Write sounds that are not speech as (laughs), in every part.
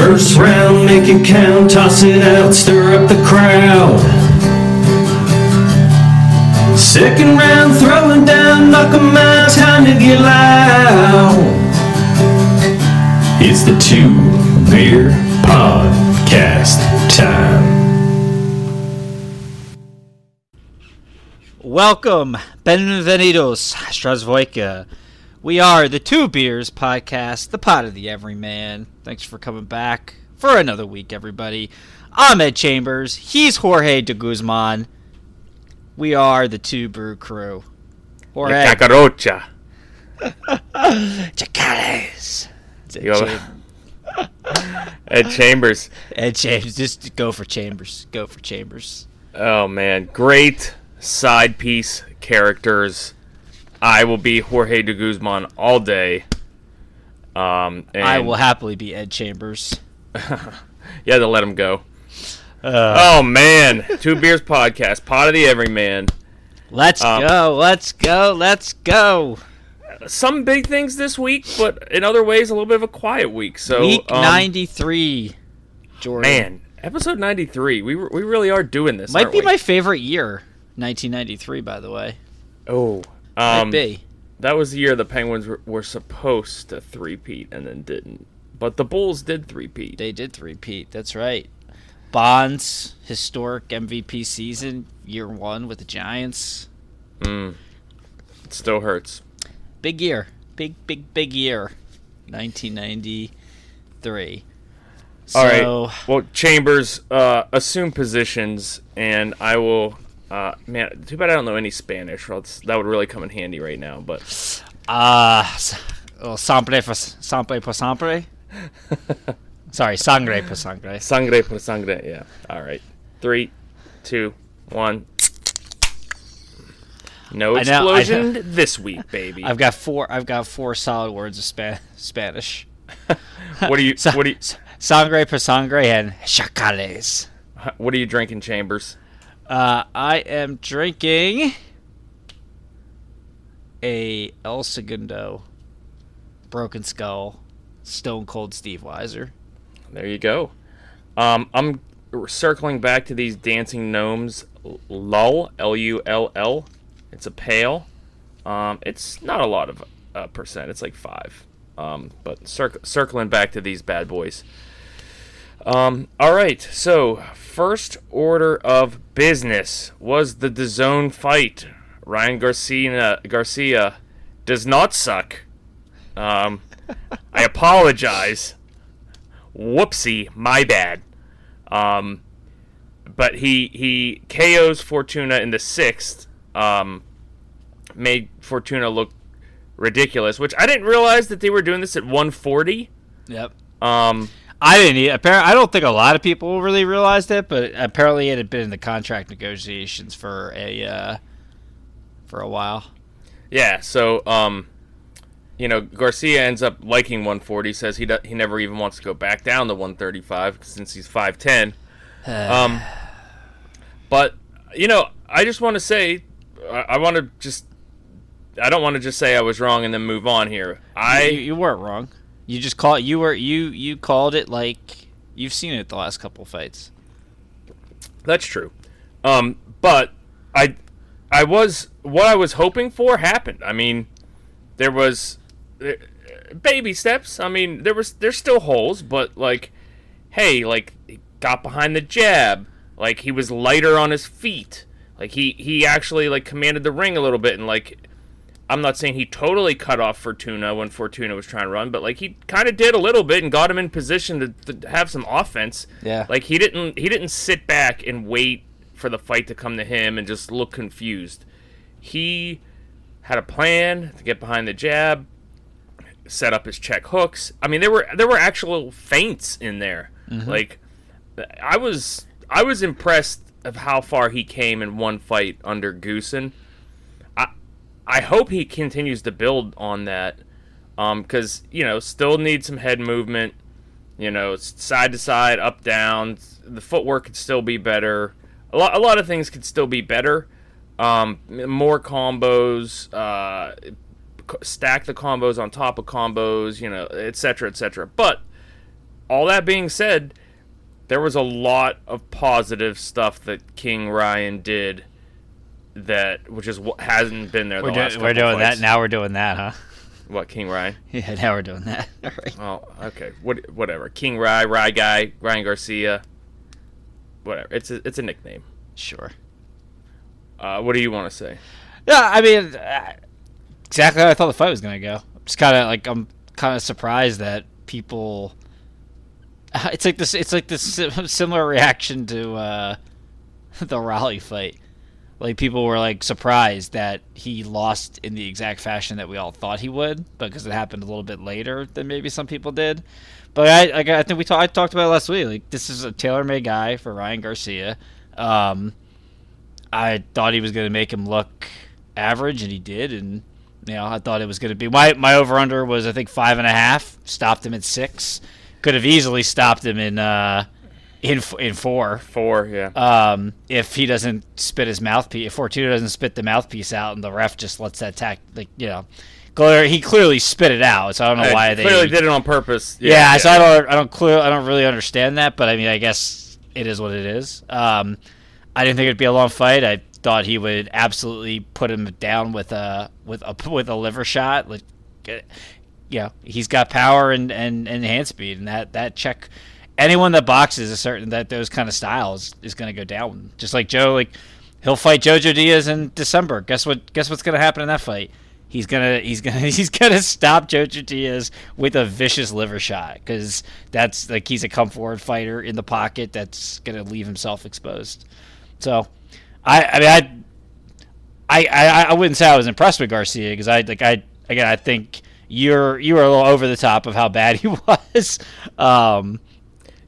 First round, make it count, toss it out, stir up the crowd. Second round, throwing down, knock 'em out, time to get loud. It's the Two Beer Podcast time. Welcome, Benvenidos, Strasvoika. We are the Two Beers Podcast, the pot of the everyman. Thanks for coming back for another week, everybody. I'm Ed Chambers. He's Jorge de Guzman. We are the Two Brew Crew. Jorge. Cacarocha. (laughs) Chacales. Ed, Yo. Cham- (laughs) Ed Chambers. Ed Chambers. Just go for Chambers. Go for Chambers. Oh man, great side piece characters. I will be Jorge de Guzman all day. Um, and I will happily be Ed Chambers. (laughs) yeah, to let him go. Uh, Oh man, Two Beers Podcast, Pot of the Everyman. let's um, go. Let's go. Let's go. Some big things this week, but in other ways, a little bit of a quiet week. So, Week um, 93. Jordan. man, episode ninety three. We we really are doing this. Might be we? my favorite year. 1993, by the way. oh. Um, be. That was the year the Penguins were, were supposed to three-peat and then didn't. But the Bulls did three-peat. They did three-peat. That's right. Bonds historic MVP season, year one with the Giants. Mm. It still hurts. Big year. Big, big, big year. 1993. All right. Well, Chambers, uh, assume positions, and I will. Uh, man, too bad I don't know any Spanish. That would really come in handy right now. But uh, oh, siempre for siempre por siempre. (laughs) Sorry, sangre por sangre. sangre por sangre. Yeah. All right. Three, two, one. No I know- I explosion know. this week, baby. I've got four. I've got four solid words of Spa- Spanish. (laughs) what are you? (laughs) What are you? Sangre por sangre and chacales. What are you drinking, Chambers? Uh, I am drinking a El Segundo Broken Skull Stone Cold Steve Weiser. There you go. Um, I'm circling back to these dancing gnomes. Lull, L U L L. It's a pale. Um, it's not a lot of uh, percent. It's like five. Um, but circ- circling back to these bad boys. Um, all right. So first order of business was the DAZN fight. Ryan Garcia Garcia does not suck. Um, I apologize whoopsie, my bad. Um, but he he KOs Fortuna in the sixth. Um, made Fortuna look ridiculous, which I didn't realize that they were doing this at 140. Yep. Um, I didn't. e- Apparently, I don't think a lot of people really realized it, but apparently it had been in the contract negotiations for a uh, for a while. yeah, so um, you know Garcia ends up liking 140. Says he do- he never even wants to go back down to 135 since he's 5'10. (sighs) Um, but you know, I just want to say, I, I want to just, I don't want to just say I was wrong and then move on here. you, I you weren't wrong. You just call you were you you called it like you've seen it the last couple fights. that's true, um, but I, I was what I was hoping for happened. I mean, there was uh, baby steps. I mean, there was there's still holes, but like, hey, like he got behind the jab, like he was lighter on his feet, like he he actually like commanded the ring a little bit, and like I'm not saying he totally cut off Fortuna when Fortuna was trying to run, but like he kind of did a little bit and got him in position to, to have some offense. Yeah. Like he didn't he didn't sit back and wait for the fight to come to him and just look confused. He had a plan to get behind the jab, set up his check hooks. I mean, there were there were actual feints in there. Mm-hmm. Like I was I was impressed of how far he came in one fight under Goossen. I hope he continues to build on that because you know still needs some head movement. You know, side to side, up down. The footwork could still be better. A lot, a lot of things could still be better. Um, more combos, uh, stack the combos on top of combos, you know, etc., cetera, et cetera. But all that being said, there was a lot of positive stuff that King Ryan did that which is what hasn't been there. We're, the do- last we're doing that now. We're doing that, huh? (laughs) What King Ryan? Yeah, now we're doing that. All (laughs) right. Oh, okay. What whatever. King Rye, Rye guy, Ryan Garcia. Whatever. It's a, it's a nickname. Sure. Uh, what do you want to say? Yeah, I mean, uh, exactly how I thought the fight was gonna go. I'm just kind of like I'm kind of surprised that people. (laughs) It's like this. It's like this similar reaction to uh, the Rolly fight. Like people were like surprised that he lost in the exact fashion that we all thought he would, because it happened a little bit later than maybe some people did. But I, I think we ta- I talked about it last week. Like this is a tailor-made guy for Ryan Garcia. Um, I thought he was going to make him look average, and he did. And you know, I thought it was going to be my my over under was I think five and a half. Stopped him at six. Could have easily stopped him in uh, in in four. Four, yeah. Um, if he doesn't spit his mouthpiece, if Fortuna doesn't spit the mouthpiece out, and the ref just lets that tack, like you know, he clearly spit it out. So I don't know Uh, why they clearly did it on purpose. yeah, so I don't, I don't clear, I don't really understand that, but I mean, I guess it is what it is. Um, I didn't think it'd be a long fight. I thought he would absolutely put him down with a with a with a liver shot. Like, yeah, he's got power and, and, and hand speed, and that that check. Anyone that boxes a certain that those kind of styles is going to go down. Just like Joe, like he'll fight Jojo Diaz in December. Guess what? Guess what's going to happen in that fight? He's gonna he's gonna (laughs) he's gonna stop Jojo Diaz with a vicious liver shot because that's like he's a come forward fighter in the pocket that's gonna leave himself exposed. So, I I mean I I I, I wouldn't say I was impressed with Garcia because I like I again I think you're you were a little over the top of how bad (laughs) he was. Um,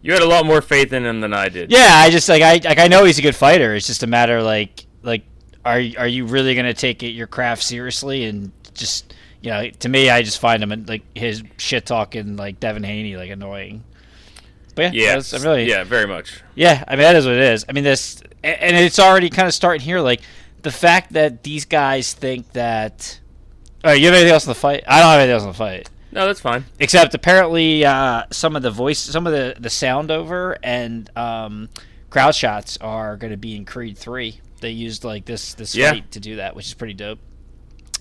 You had a lot more faith in him than I did. yeah, I just like I like I know he's a good fighter. It's just a matter like like are are you really gonna take it your craft seriously and just you know to me I just find him like his shit talking like Devin Haney like annoying. But yeah, Yeah, really yeah, very much. yeah, I mean that is what it is. I mean this, and it's already kind of starting here. Like the fact that these guys think that. All right, you have anything else in the fight? I don't have anything else in the fight, No, that's fine. except apparently uh, some of the voice, some of the the sound over and um, crowd shots are going to be in Creed Three. They used like this this Yeah. fight to do that, which is pretty dope.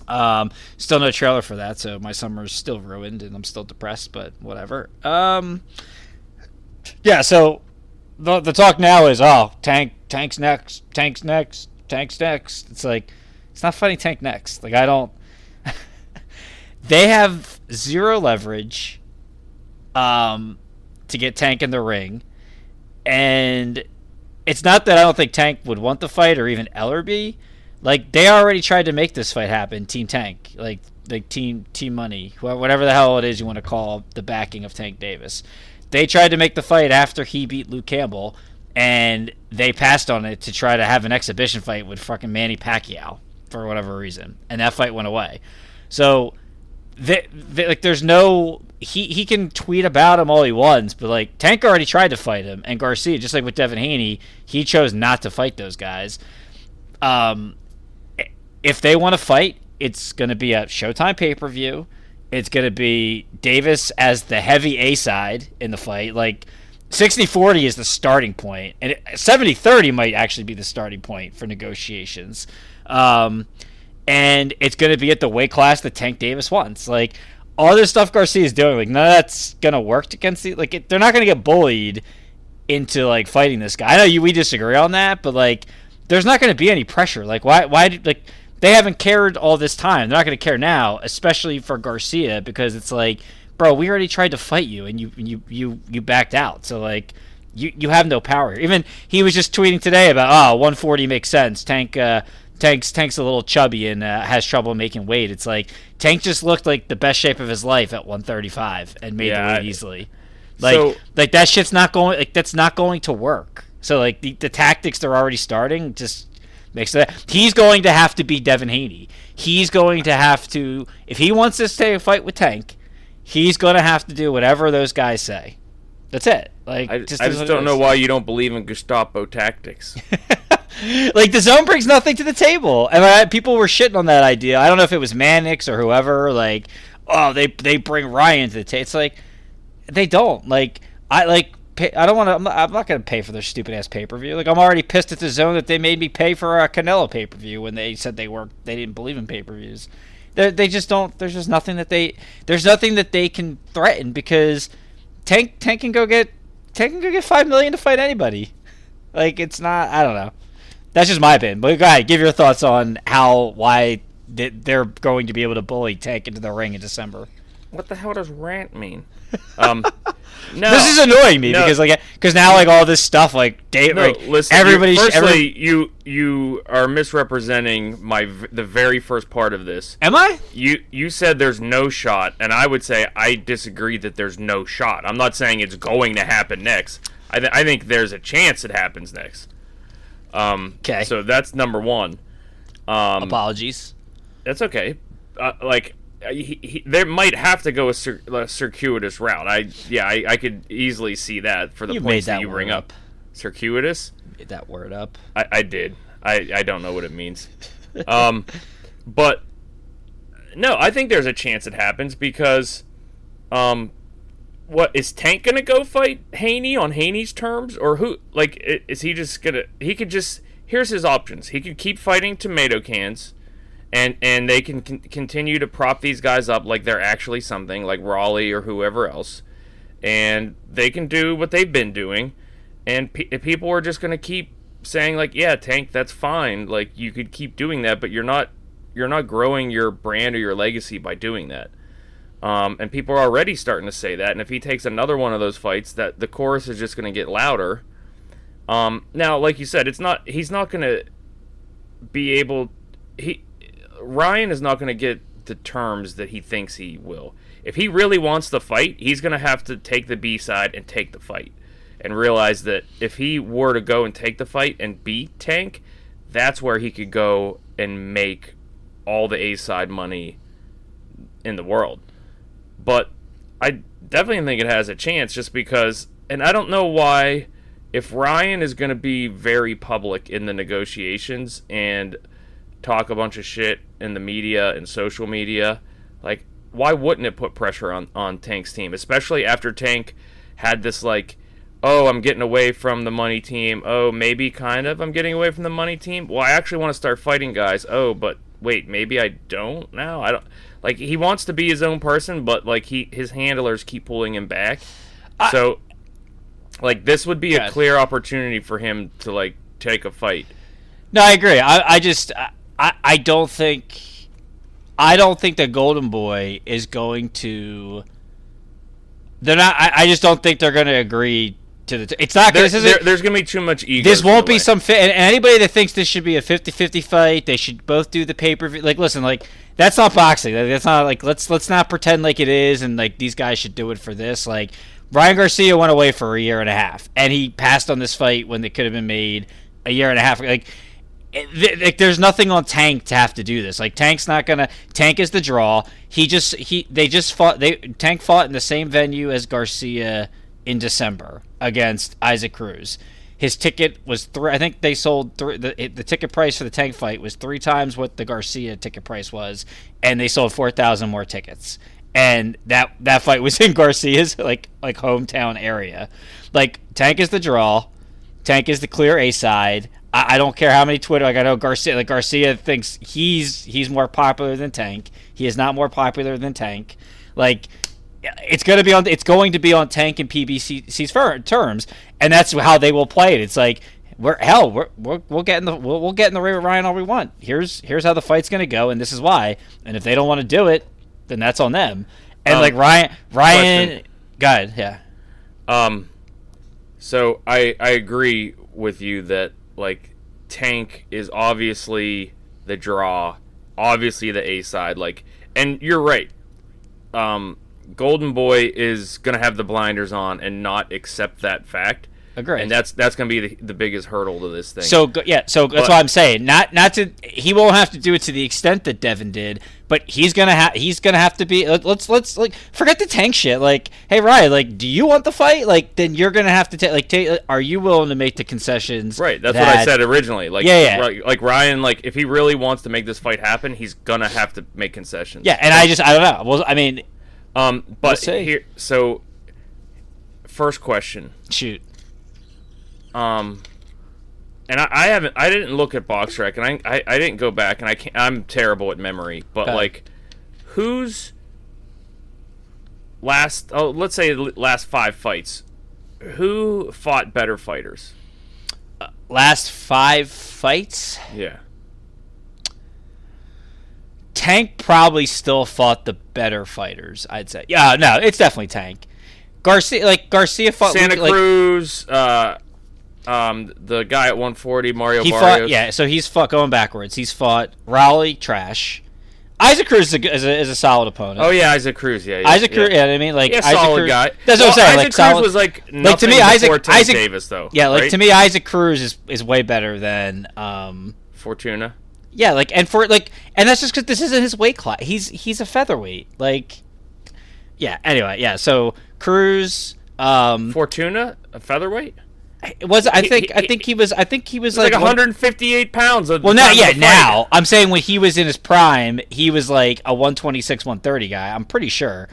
Um, still no trailer for that, so my summer's still ruined and I'm still depressed. But whatever. Um, yeah, so the the talk now is oh tank tanks next tanks next tanks next. It's like it's not fighting tank next. Like I don't. They have zero leverage, um, to get tank in the ring, and it's not that I don't think Tank would want the fight or even Ellerbe. Like they already tried to make this fight happen. Team Tank, like like Team Team Money, whatever the hell it is you want to call the backing of Tank Davis. They tried to make the fight after he beat Luke Campbell, and they passed on it to try to have an exhibition fight with fucking Manny Pacquiao for whatever reason, and that fight went away. So they, like there's no he he can tweet about him all he wants, but like Tank already tried to fight him, and Garcia, just like with Devin Haney, he chose not to fight those guys. Um, if they want to fight, it's going to be a Showtime pay per view. It's going to be Davis as the heavy A side in the fight. Like 60 40 is the starting point, and 70 30 might actually be the starting point for negotiations. Um, and it's going to be at the weight class that Tank Davis wants. Like all this stuff Garcia is doing, like none of that's going to work against the like. It, they're not going to get bullied into like fighting this guy. I know you we disagree on that, but like there's not going to be any pressure. Like why why like they haven't cared all this time. They're not going to care now, especially for Garcia because it's like, bro, we already tried to fight you and you you you you backed out. So like you you have no power. Even he was just tweeting today about oh 140 makes sense. Tank uh Tank's Tank's a little chubby and uh, has trouble making weight. It's like Tank just looked like the best shape of his life at 135 and made Yeah, the weight easily. Like So- like that shit's not going like that's not going to work. So like the, the tactics they're already starting just makes that he's going to have to be Devin Haney. He's going to have to if he wants to stay a fight with Tank, he's going to have to do whatever those guys say. That's it. Like I just I just don't know why you don't believe in Gestapo tactics. (laughs) (laughs) like DAZN brings nothing to the table. And I, people were shitting on that idea. I don't know if it was Mannix or whoever. Like, oh, they they bring Ryan to the table. It's like they don't. Like I like. Pay, I don't want to. I'm not, I'm not going to pay for their stupid ass pay per view. Like I'm already pissed at DAZN that they made me pay for a Canelo pay per view when they said they were they didn't believe in pay per views. They they just don't. There's just nothing that they. There's nothing that they can threaten because Tank Tank can go get Tank can go get five million to fight anybody. Like it's not. I don't know. That's just my opinion. But go ahead, give your thoughts on how why they're going to be able to bully Tank into the ring in December. What the hell does rant mean? (laughs) Um, no, this is annoying me no. because like because now like all this stuff like Dave, No, like listen. everybody. you, firstly, every- you you are misrepresenting my the very first part of this. am I? You you said there's no shot, and I would say I disagree that there's no shot. I'm not saying it's going to happen next. I th- I think there's a chance it happens next. Um, 'Kay. So that's number one. Um, Apologies. that's okay. Uh, like uh, he, he, there might have to go a, cir- a circuitous route. I yeah, I, I could easily see that for the You points that that you bring word up. Circuitous. Made that word up. I, I did. I, I don't know what it means. Um, (laughs) but no, I think there's a chance it happens because, um, what is Tank gonna go fight Haney on Haney's terms or who? Like, is he just gonna? He could just. Here's his options. He could keep fighting tomato cans, and and they can con- continue to prop these guys up like they're actually something, like Rolly or whoever else, and they can do what they've been doing, and pe- people are just gonna keep saying like, yeah, Tank, that's fine. Like you could keep doing that, but you're not you're not growing your brand or your legacy by doing that. Um, and people are already starting to say that. And if he takes another one of those fights, that the chorus is just going to get louder. Um, now, like you said, it's not. He's not going to be able. He Ryan is not going to get the terms that he thinks he will. If he really wants the fight, he's going to have to take the B side and take the fight, and realize that if he were to go and take the fight and beat Tank, that's where he could go and make all the A side money in the world. But I definitely think it has a chance just because, and I don't know why, if Ryan is going to be very public in the negotiations and talk a bunch of shit in the media and social media, like, why wouldn't it put pressure on, on Tank's team? Especially after Tank had this, like, oh, I'm getting away from the money team. Oh, maybe kind of I'm getting away from the money team. Well, I actually want to start fighting guys. Oh, but wait, maybe I don't now. I don't like he wants to be his own person, but like he his handlers keep pulling him back. so like this would be a clear opportunity for him to like take a fight. No, I agree. I, I just I, I don't think I don't think the Golden Boy is going to. They're not. I, I just don't think they're going to agree to the. It's not. There, this there- there's gonna be too much ego. this won't be way. some fit. And anybody that thinks this should be a 50-50 fight, they should both do the pay per view. Like, listen, like that's not boxing. Like, That's not like let's let's not pretend like it is, and like these guys should do it for this. Like Ryan Garcia went away for a year and a half, and he passed on this fight when it could have been made a year and a half. Like, it- like there's nothing on Tank to have to do this. Like Tank's not gonna. Tank is the draw. He just he they just fought. They Tank fought in the same venue as Garcia in December against Isaac Cruz. His ticket was three. I think they sold three. The, the ticket price for the Tank fight was three times what the Garcia ticket price was, and they sold four thousand more tickets. And that that fight was in (laughs) Garcia's like like hometown area. Like Tank is the draw. Tank is the clear A side. I, I don't care how many Twitter. Like I know Garcia. Like Garcia thinks he's he's more popular than Tank. He is not more popular than Tank. Like it's gonna be on. It's going to be on Tank and PBC's terms, and that's how they will play it. It's like we're hell. We're, we're we'll get in the we'll, we'll get in the ring with Ryan all we want. Here's here's how the fight's gonna go, and this is why. And if they don't want to do it, then that's on them. And Um, like Ryan Ryan, question. go yeah. Um, so I I agree with you that like Tank is obviously the draw, obviously the A side. Like, and you're right. Um, Golden Boy is gonna have the blinders on and not accept that fact, Agreed. and that's that's gonna be the, the biggest hurdle to this thing. So yeah, so that's But- what I'm saying. Not not to he won't have to do it to the extent that Devin did, but he's gonna have he's gonna have to be. let- Let's let's like forget the tank shit. Like, hey Ryan, like, do you want the fight? Like, then you're gonna have to take like take. Are you willing to make the concessions? Right, that's what I said originally. Like, Yeah, yeah. Like, like Ryan, like if he really wants to make this fight happen, he's gonna have to make concessions. Yeah, and I just I don't know. Well, I mean, Um, but here, so first question. Shoot. Um, and I, I haven't, I didn't look at BoxRec, and I, I, I didn't go back, and I can't. I'm terrible at memory, but Okay. like, who's last? Oh, let's say last five fights. Who fought better fighters? Last five fights, Yeah. Tank probably still fought the better fighters. I'd say. Yeah, no, it's definitely Tank. Garcia, like Garcia fought Santa Luke- like, Cruz, uh, um, the guy at 140, Mario He Barrios. fought, yeah. So he's fought going backwards. He's fought Rolly, trash. Isaac Cruz is a, is a, is a solid opponent. Oh yeah, Isaac Cruz. Yeah, yeah Isaac yeah. Cruz. Yeah, I mean, like Yeah, Isaac solid Cruz, guy. That's what Well, I'm saying. Isaac like Cruz solid. was like like to me, Isaac Isaac Davis though. Yeah, like right? to me, Isaac Cruz is is way better than um. Fortuna. Yeah, like and for like, and that's just because this isn't his weight class. He's he's a featherweight. Like, yeah. Anyway, yeah. So Cruz. Um, Fortuna, a featherweight. it was I think he- I think he was I think he was like, like, 158 pounds. Well, now, of yeah, now I'm saying when he was in his prime, he was like a 126, 130 guy. I'm pretty sure,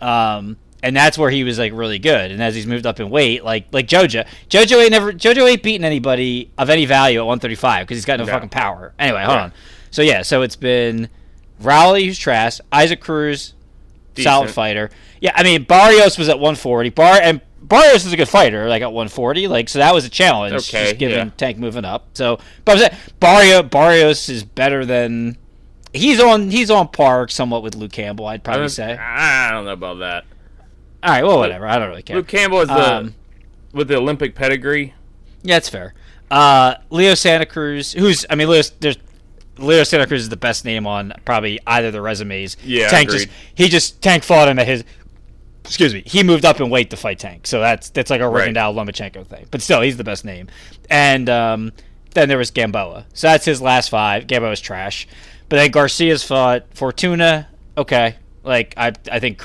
um, and that's where he was like really good. And as he's moved up in weight, like like Jojo, Jojo ain't never Jojo ain't beaten anybody of any value at 135 because he's got no, No. fucking power. Anyway, hold Yeah. on. So yeah, so it's been Rolly who's trash, Isaac Cruz, solid fighter. Yeah, I mean Barrios was at 140. Bar and Barrios is a good fighter, like at 140. Like so that was a challenge. Okay, just given yeah. Tank moving up. So, but I'm saying Barrio Barrios is better than he's on he's on par somewhat with Luke Campbell. I'd probably don't, say. I don't know about that. All right, well, whatever. I don't really care. Luke Campbell is the Um, with the Olympic pedigree. Yeah, it's fair. Uh, Leo Santa Cruz, who's I mean, Leo, there's Leo Santa Cruz is the best name on probably either of the resumes. Yeah, Tank agreed. just he just Tank fought him at his. Excuse me, he moved up in weight to fight Tank, so that's that's like a Right. Lomachenko thing. But still, he's the best name. And um, then there was Gamboa, so that's his last five. Gamboa's trash, but then Garcia's fought Fortuna. Okay, like I I think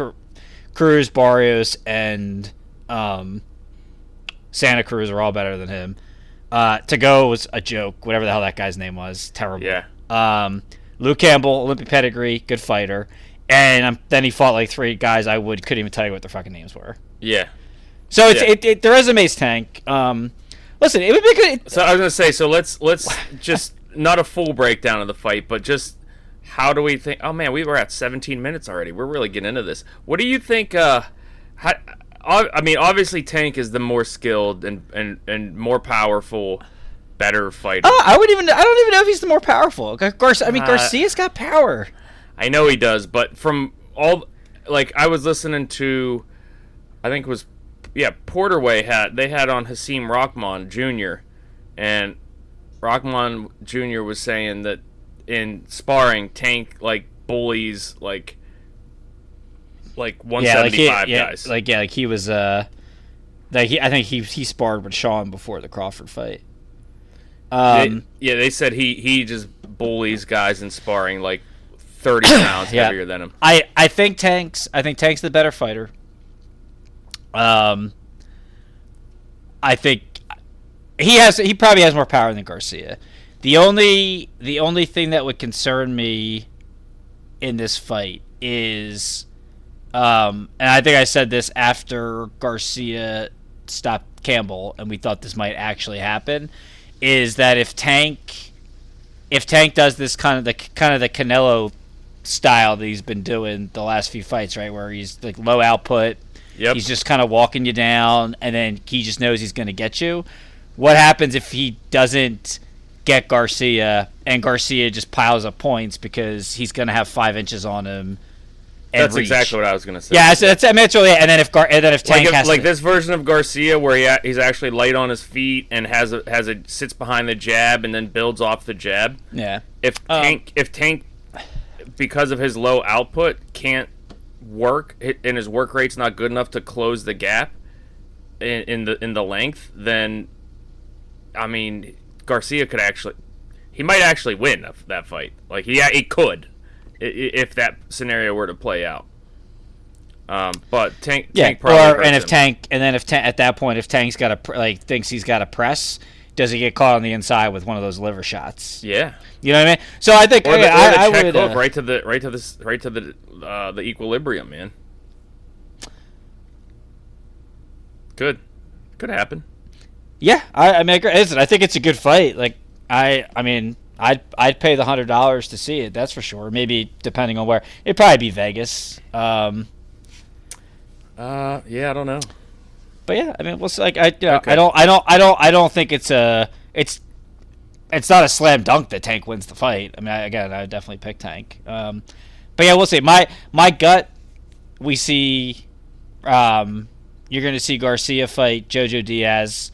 Cruz, Barrios, and um, Santa Cruz are all better than him. Uh, Tagoe was a joke. Whatever the hell that guy's name was, terrible. Yeah. Um, Luke Campbell, Olympic pedigree, good fighter, and um, then he fought like three guys I would couldn't even tell you what their fucking names were. Yeah. So it's Yeah. it, it, the resume's tank. Um, listen, it would be good. So I was gonna say. So let's let's just not a full breakdown of the fight, but just how do we think? Oh man, we were at 17 minutes already. We're really getting into this. What do you think? Uh, how, I I mean, obviously Tank is the more skilled and and and more powerful, better fighter. Oh, I would even. I don't even know if he's the more powerful. Gar-. I mean, Uh, Garcia's got power. I know he does, but from all like I was listening to, I think it was yeah Porterway had they had on Hasim Rahman Jr. and Rahman Jr. was saying that in sparring Tank like bullies like like Yeah, like 175 he, yeah, guys. like yeah, like he was. Uh, like he, I think he he sparred with Shawn before the Crawford fight. They- Um, yeah, they said he he just bullies guys in sparring like (coughs) 30 pounds Yeah. heavier than him. I I think Tank's I think Tank's the better fighter. Um, I think he has he probably has more power than Garcia. The only the only thing that would concern me in this fight is, um, and I think I said this after Garcia stopped Campbell, and we thought this might actually happen, is that if Tank if Tank does this kind of the kind of the Canelo style that he's been doing the last few fights, right, where he's like low output, Yep. he's just kind of walking you down, and then he just knows he's going to get you. What happens if he doesn't get Garcia, and Garcia just piles up points because he's going to have five inches on him? And That's reach? exactly what I was gonna say. Yeah, so that's, I mean, that's really. And then if Gar, and then if Tank like, if, like to, this version of Garcia, where he a- he's actually light on his feet and has a has a sits behind the jab and then builds off the jab. yeah, If Um, Tank if Tank because of his low output can't work and his work rate's not good enough to close the gap in, in the in the length, then I mean Garcia could actually he might actually win that- fight. Like he he could if that scenario were to play out. Um, but Tank, yeah, Tank probably or and if him. Tank, and then if ta- at that point if Tank's got a pr- like thinks he's got a press, does he get caught on the inside with one of those liver shots? yeah, You know what I mean? So I think or the, I, or the I, I would. uh, right to the right to this right to the uh, the equilibrium, man. Good. Could happen. Yeah, I, I mean, I. Listen, I think it's a good fight. Like, I, I mean, I'd, I'd pay the hundred dollars to see it. That's for sure. Maybe depending on where, it'd probably be Vegas. Um, Uh, yeah, I don't know. but yeah, I mean, we'll see. Like, I, you know, Okay. I don't, I don't, I don't, I don't think it's a, it's, it's not a slam dunk that Tank wins the fight. I mean, I, again, I would definitely pick Tank. Um, but yeah, we'll see. My, my gut, we see, um, you're going to see Garcia fight Jojo Diaz,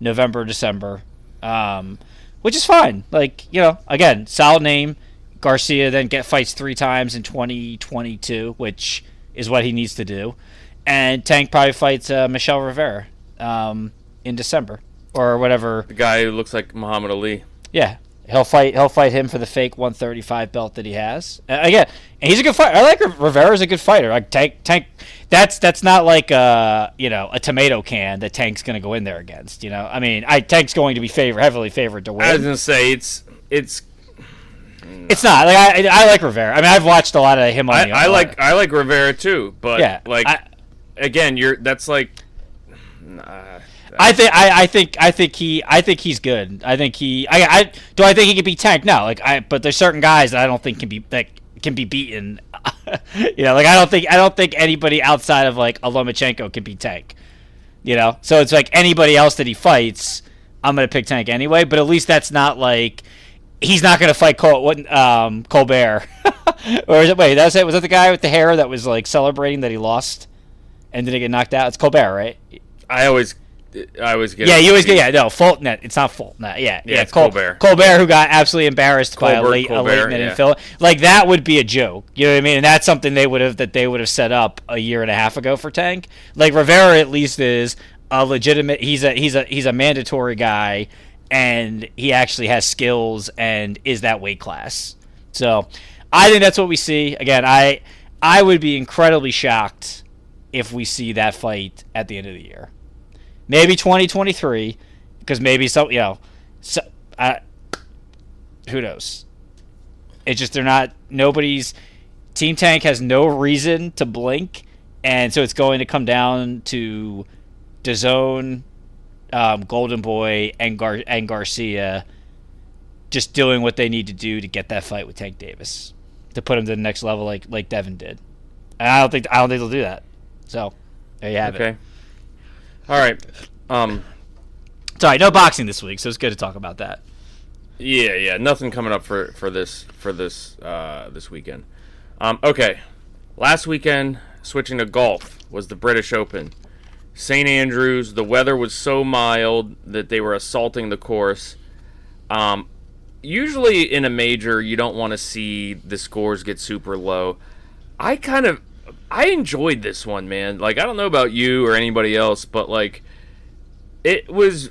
November, December, um, which is fine. Like, you know, again, solid name. Garcia then get fights three times in 2022, which is what he needs to do. And Tank probably fights uh, Michel Rivera um, in December or whatever. The guy who looks like Muhammad Ali. Yeah, he'll fight. He'll fight him for the fake 135 belt that he has. Uh, again, and he's a good fighter. I like Riv- Rivera's a good fighter. Like Tank, Tank. That's that's not like uh you know a tomato can that Tank's going to go in there against. You know, I mean, I Tank's going to be favor heavily favored to win. I was win. gonna say it's it's. It's not like I I like Rivera. I mean, I've watched a lot of him on. I, the I like I like Rivera too, but Yeah, like I- again, you're that's like. Nah, I think I, I think I think he I think he's good. I think he I, I do I think he can be Tank? No, like I but there's certain guys that I don't think can be that can be beaten. (laughs) you know, like I don't think I don't think anybody outside of like a Lomachenko can be Tank. You know, so it's like anybody else that he fights, I'm gonna pick Tank anyway. But at least that's not like he's not gonna fight Col- um, Colbert. (laughs) or is it? Wait, that's it. Was that the guy with the hair that was like celebrating that he lost and didn't get knocked out? It's Colbert, right? I always, I always get. Yeah, you always get yeah no Fulton. It's not Fulton. Yeah, yeah, Yeah, Col- Colbert. Colbert, who got absolutely embarrassed by a Colbert, a late minute yeah. fill. Like that would be a joke. You know what I mean? And that's something they would have that they would have set up a year and a half ago for Tank. Like Rivera at least is a legitimate. He's a he's a he's a mandatory guy, and he actually has skills and is that weight class. So I think that's what we see. Again, I I would be incredibly shocked if we see that fight at the end of the year maybe 2023 because maybe some you know so, uh, who knows? It's just they're not nobody's team tank has no reason to blink and so it's going to come down to DAZN, um, Golden Boy and Gar- and Garcia just doing what they need to do to get that fight with Tank Davis to put him to the next level like like Devin did. And I don't think I don't think they'll do that. So there you have it. Okay. All right. Um. Sorry, no boxing this week, so it's good to talk about that. Yeah, yeah. Nothing coming up for for this for this uh this weekend. Um. Okay. Last weekend, switching to golf was the British Open. St Andrews. The weather was so mild that they were assaulting the course. Um. Usually in a major, you don't want to see the scores get super low. I kind of I enjoyed this one, man. Like I don't know about you or anybody else, but like it was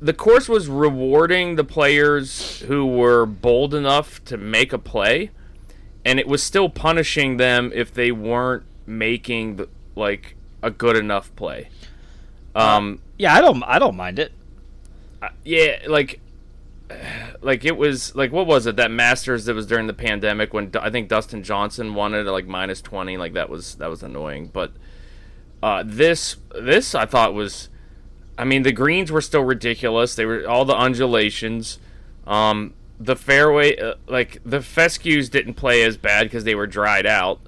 the course was rewarding the players who were bold enough to make a play and it was still punishing them if they weren't making the, like a good enough play. Um Yeah, I don't I don't mind it. uh, yeah, like like it was like what was it that Masters that was during the pandemic when I think Dustin Johnson wanted it like minus 20 like that was that was annoying but uh this this I thought was I mean the greens were still ridiculous they were all the undulations um the fairway uh, like the fescues didn't play as bad because they were dried out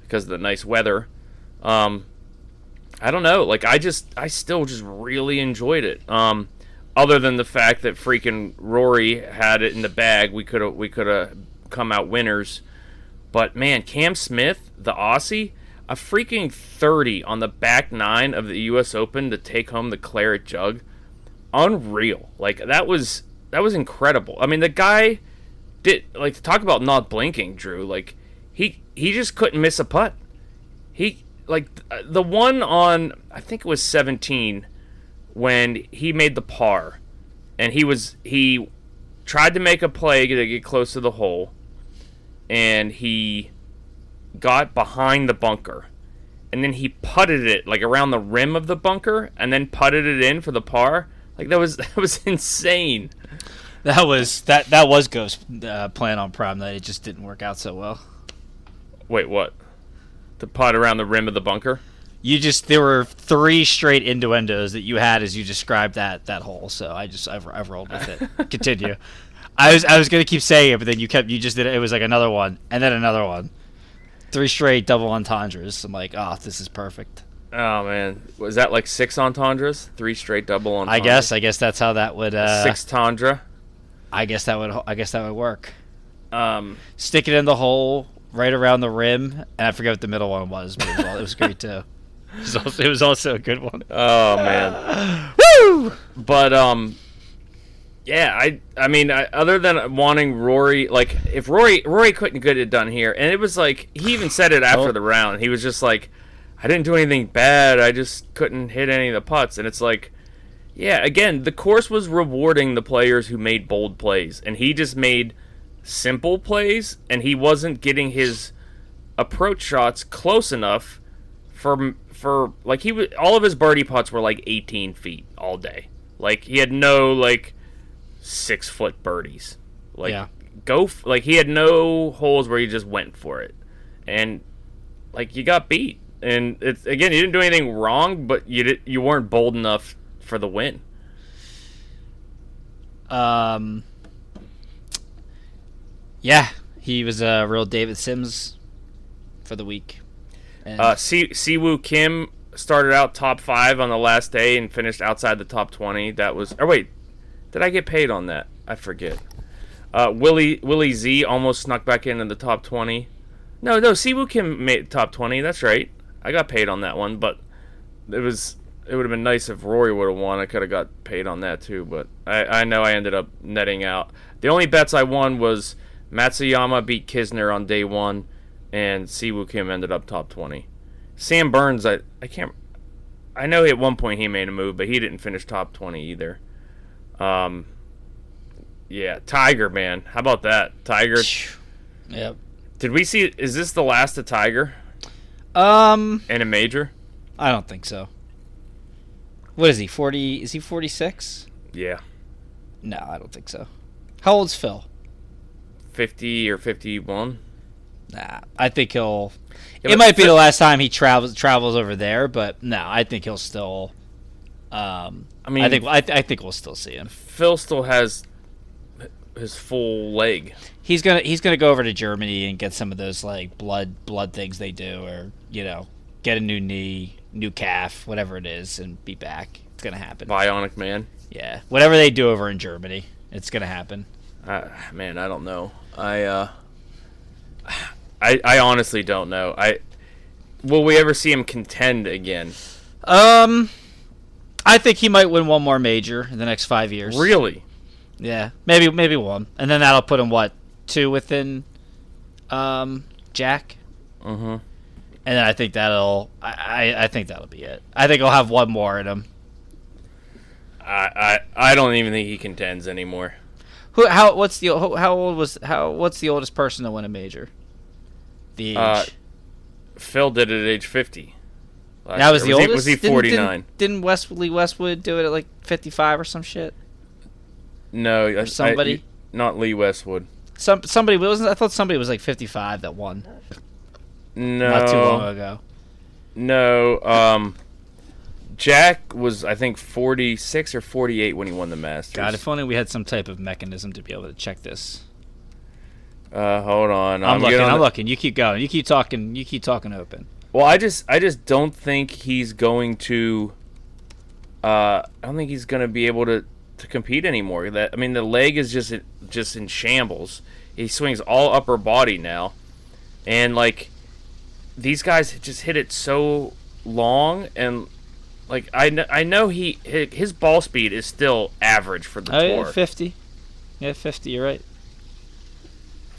because of the nice weather um I don't know. Like I just I still just really enjoyed it. Um other than the fact that freaking Rory had it in the bag, we could have we could have come out winners. But man, Cam Smith, the Aussie, a freaking 30 on the back 9 of the US Open to take home the claret jug. Unreal. Like that was that was incredible. I mean, the guy did like to talk about not blinking, Drew. Like he he just couldn't miss a putt he like uh, the one on I think it was 17 when he made the par. And he was he tried to make a play to get close to the hole. And he got behind the bunker. And then he putted it like around the rim of the bunker and then putted it in for the par. Like that was (laughs) that was insane. That was that that was Ghost uh, plan on prime that it just didn't work out so well. wait what? The putt around the rim of the bunker You just there were three straight innuendos that you had as you described that that hole. So I just I've, I've rolled with it. (laughs) Continue. I was I was gonna keep saying it, but then you kept you just did it. It was like another one and then another one. Three straight double entendres. I'm like, oh, this is perfect. Oh man, was that like six entendres? Three straight double entendres. I guess I guess that's how that would. Uh, six tundra. I guess that would I guess that would work. Um, Stick it in the hole right around the rim, and I forget what the middle one was, but it was, all- it was great too. It was, also, it was also a good one. oh man. (gasps) Woo! But um, yeah, I I mean, I, other than wanting Rory, like if Rory Rory couldn't get it done here, and it was like he even said it after Oh. the round. He was just like, I didn't do anything bad. I just couldn't hit any of the putts, and it's like. Yeah, again, the course was rewarding the players who made bold plays, and he just made simple plays, and he wasn't getting his approach shots close enough for for like he was all of his birdie putts were like 18 feet all day. Like he had no like six foot birdies. Like Yeah. go f- like he had no holes where he just went for it, and like you got beat. And it's again you didn't do anything wrong, but you did, you weren't bold enough for the win. Um, yeah, he was a real David Sims for the week. And Uh, Si Siwoo Kim started out top five on the last day and finished outside the top twenty. That was. Or wait, did I get paid on that? I forget. Uh, Willie Willie Z almost snuck back into the top twenty. No, no, Siwoo Kim made top twenty. That's right. I got paid on that one, but it was it would have been nice if Rory would have won. I could have got paid on that too, but I, I know I ended up netting out. The only bets I won was Matsuyama beat Kisner on day one, and Siwoo Kim ended up top twenty. Sam Burns, I I can't. I know at one point he made a move, but he didn't finish top twenty either. Um. Yeah, Tiger man, how about that? Tiger. Yep. Did we see? Is this the last of Tiger Um, in a major? I don't think so. What is he? Forty? Is he forty six? Yeah, No, I don't think so. How old's Phil? fifty or fifty-one. Nah, I think he'll. Yeah, it might be the last time he travels travels over there, but no, I think he'll still. Um, I mean- I think I, I think we'll still see him. Phil still has his full leg. He's gonna he's gonna go over to Germany and get some of those like blood blood things they do, or you know, get a new knee, new calf, whatever it is, and be back. It's gonna happen. Bionic man. Yeah, whatever they do over in Germany, it's gonna happen. Uh, man, I don't know. I uh, I I honestly don't know. I will we ever see him contend again? Um, I think he might win one more major in the next five years. Really? Yeah, maybe maybe one, and then that'll put him what two within, um, Jack, Mm-hmm. and then I think that'll I, I I think that'll be it. I think he'll have one more in him. I, I I don't even think he contends anymore. Who? How? What's the? How old was? How? What's the oldest person to win a major? The age. Uh, Phil did it at age fifty. last that was the year. oldest. Was he, was he Didn't- forty Didn't, didn't Westwood Westwood do it at like fifty five or some shit? No, I- I- somebody? not Lee Westwood. Some somebody wasn't. I thought somebody was like fifty five that won No, not too long ago. No, um, Jack was I think forty six or forty eight when he won the Masters. God, if only we had some type of mechanism to be able to check this. Uh, hold on, I'm, looking. getting on I'm the- looking. You keep going. You keep talking. You keep talking open. Well, I just I just don't think he's going to. Uh, I don't think he's going to be able to, to compete anymore. That I mean, the leg is just just in shambles. He swings all upper body now, and like these guys just hit it so long and like I, kn- I know he his ball speed is still average for the Oh yeah, tour. fifty. Yeah, fifty. You're right.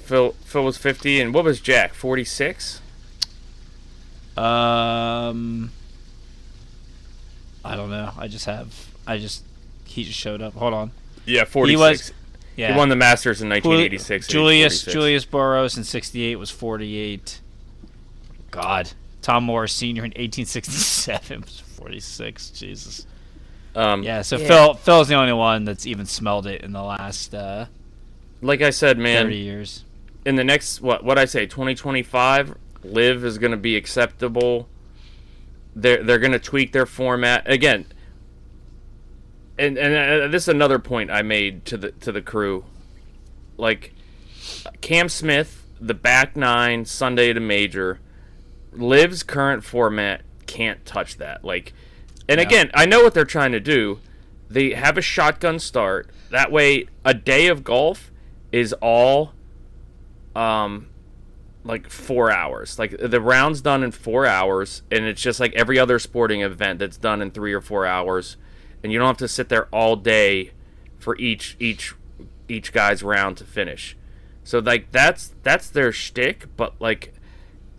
Phil Phil was 50 and what was Jack 46? Um, I don't know. I just have. I just. He just showed up. Hold on. Yeah, 46. He was. Yeah. He won the Masters in 1986. Julius 46. Julius Boros in '68 was 48. God, Tom Morris Senior in 1867 (laughs) was 46. Jesus. Um, Yeah. So Phil Phil's the only one that's even smelled it in the last uh, like I said, man, 30 years. In the next what what I say 2025, LIV is going to be acceptable. they're they're going to tweak their format again. And and uh, this is another point I made to the to the crew. Like Cam Smith, the back nine Sunday to major, LIV's current format can't touch that. Like, and again, I know what they're trying to do. They have a shotgun start. That way, a day of golf is all, um, like four hours. Like the round's done in four hours, and it's just like every other sporting event that's done in three or four hours, and you don't have to sit there all day for each each each guy's round to finish. So like that's that's their shtick, but like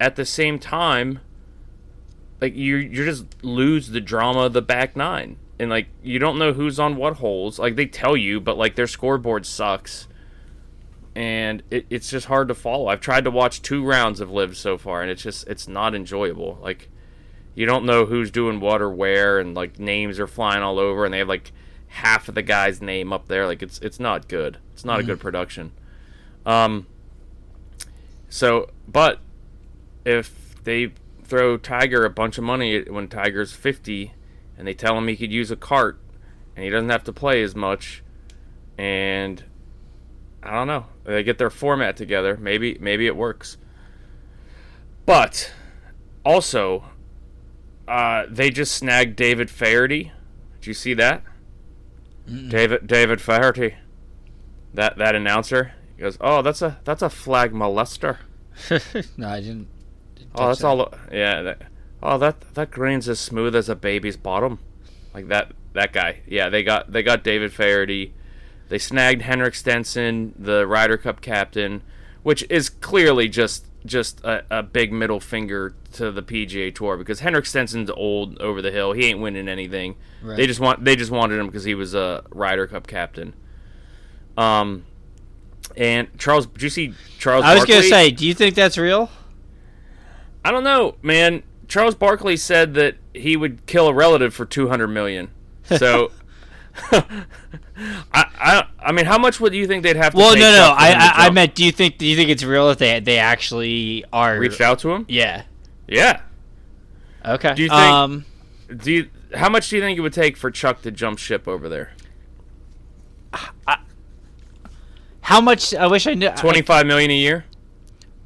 at the same time, like you you just lose the drama of the back nine, and like you don't know who's on what holes. Like they tell you, but like their scoreboard sucks, and it, it's just hard to follow. I've tried to watch two rounds of LIV so far, and it's just it's not enjoyable. Like you don't know who's doing what or where, and like names are flying all over, and they have like half of the guy's name up there. Like it's it's not good. It's not a good production. Um. So, but if they throw Tiger a bunch of money when Tiger's 50 and they tell him he could use a cart and he doesn't have to play as much and I don't know. They get their format together. Maybe maybe it works. But also uh, they just snagged David Feherty. Did you see that? David David Feherty. That that announcer. He goes, "Oh, that's a that's a flag molester." (laughs) no, I didn't. didn't Oh, that's that. all. Yeah. That, oh, that that green's as smooth as a baby's bottom, like that. That guy. Yeah, they got they got David Feherty. They snagged Henrik Stenson, the Ryder Cup captain, which is clearly just just a, a big middle finger to the PGA Tour because Henrik Stenson's old over the hill. He ain't winning anything. Right. They just want they just wanted him because he was a Ryder Cup captain. Um, and Charles, did you see Charles? I was gonna say, do you think that's real? I don't know, man. Charles Barkley said that he would kill a relative for two hundred million. So, (laughs) (laughs) I, I, I mean, how much would you think they'd have to? Well, no, no. I, I, I meant, do you think, do you think it's real that they, they actually are? reached out to him. Yeah. Yeah. Okay. Do you think- Um, Do you? How much do you think it would take for Chuck to jump ship over there? how much? I wish I knew. Twenty-five million a year.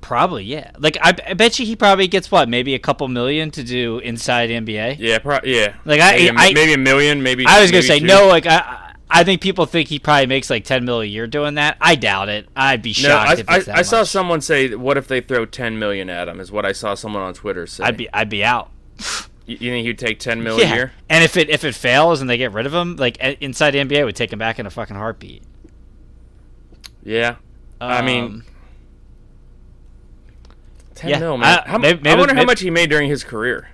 Probably, yeah. Like, I, I bet you he probably gets what, maybe a couple million to do inside NBA. Yeah, pro- yeah. Like, I- maybe, a- I- maybe a million. Maybe. I was gonna say two. no. Like, I, I- I think people think he probably makes like ten mil a year doing that. I doubt it. I'd be No, shocked I, if I, that I saw someone say, "What if they throw ten million at him?" Is what I saw someone on Twitter say. I'd be, I'd be out. (laughs) You, you think he'd take ten mil a yeah. year? And if it if it fails and they get rid of him, like inside the NBA would take him back in a fucking heartbeat. Yeah. I mean, Um, ten yeah, mil, man. I- How, maybe- I maybe- wonder how much he made during his career.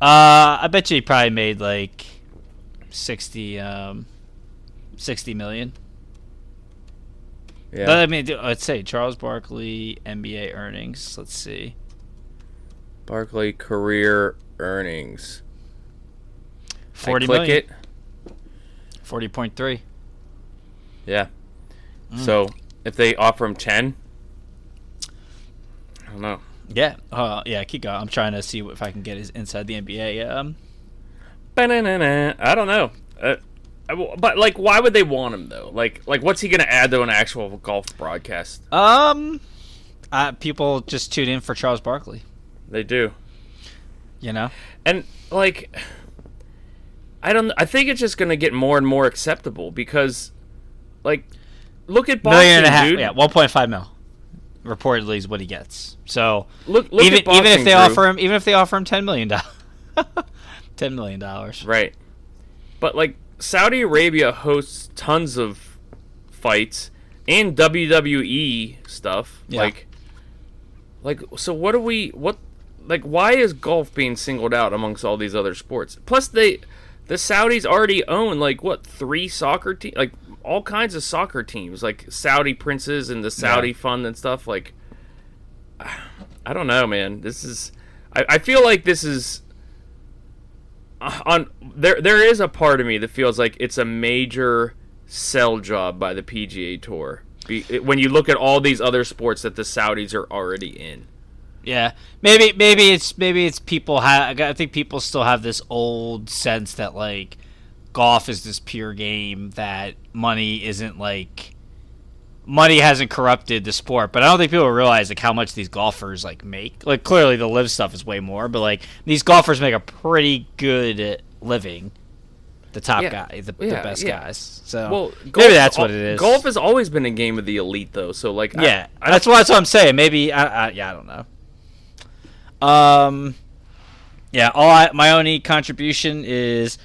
Uh, I bet you he probably made like sixty, um, sixty million. Yeah. But I mean, let's say Charles Barkley NBA earnings. Let's see, Barkley career earnings. forty I click million. it. Forty point three. Yeah. Mm. So if they offer him ten, I don't know. Yeah. Uh, yeah. Keep going. I'm trying to see if I can get his inside the NBA. Um, Ba-na-na-na. I don't know. Uh, I but like, why would they want him though? Like, like what's he gonna add to an actual golf broadcast? um, uh, people just tune in for Charles Barkley. They do. You know. and like i don't i think it's just going to get more and more acceptable because like look at boxing Million and a half. dude Yeah, one point five mil. Reportedly is what he gets. So look, look even even if they Drew. offer him even if they offer him ten million dollars, (laughs) ten million dollars. right but like saudi arabia hosts tons of fights and wwe stuff Yeah. like like so what are we what like why is golf being singled out amongst all these other sports plus they the saudis already own like what three soccer teams like all kinds of soccer teams like saudi princes and the saudi Yeah. fund and stuff like (sighs) i don't know man this is i, I feel like this is uh, on there there is a part of me that feels like it's a major sell job by the PGA Tour. Be, when you look at all these other sports that the Saudis are already in. Yeah, maybe maybe it's maybe it's people. Ha- I think people still have this old sense that like golf is this pure game that money isn't like money hasn't corrupted the sport. But I don't think people realize like how much these golfers like make. Like clearly the LIV stuff is way more, but like these golfers make a pretty good living. The top Yeah. guy, the, Yeah, the best yeah. guys. So Well, maybe that's what it is. Golf has always been a game of the elite, though. So like, I- Yeah, I, that's what that's what I'm saying. Maybe I, I yeah, I don't know. Um, yeah, all I, my only contribution is,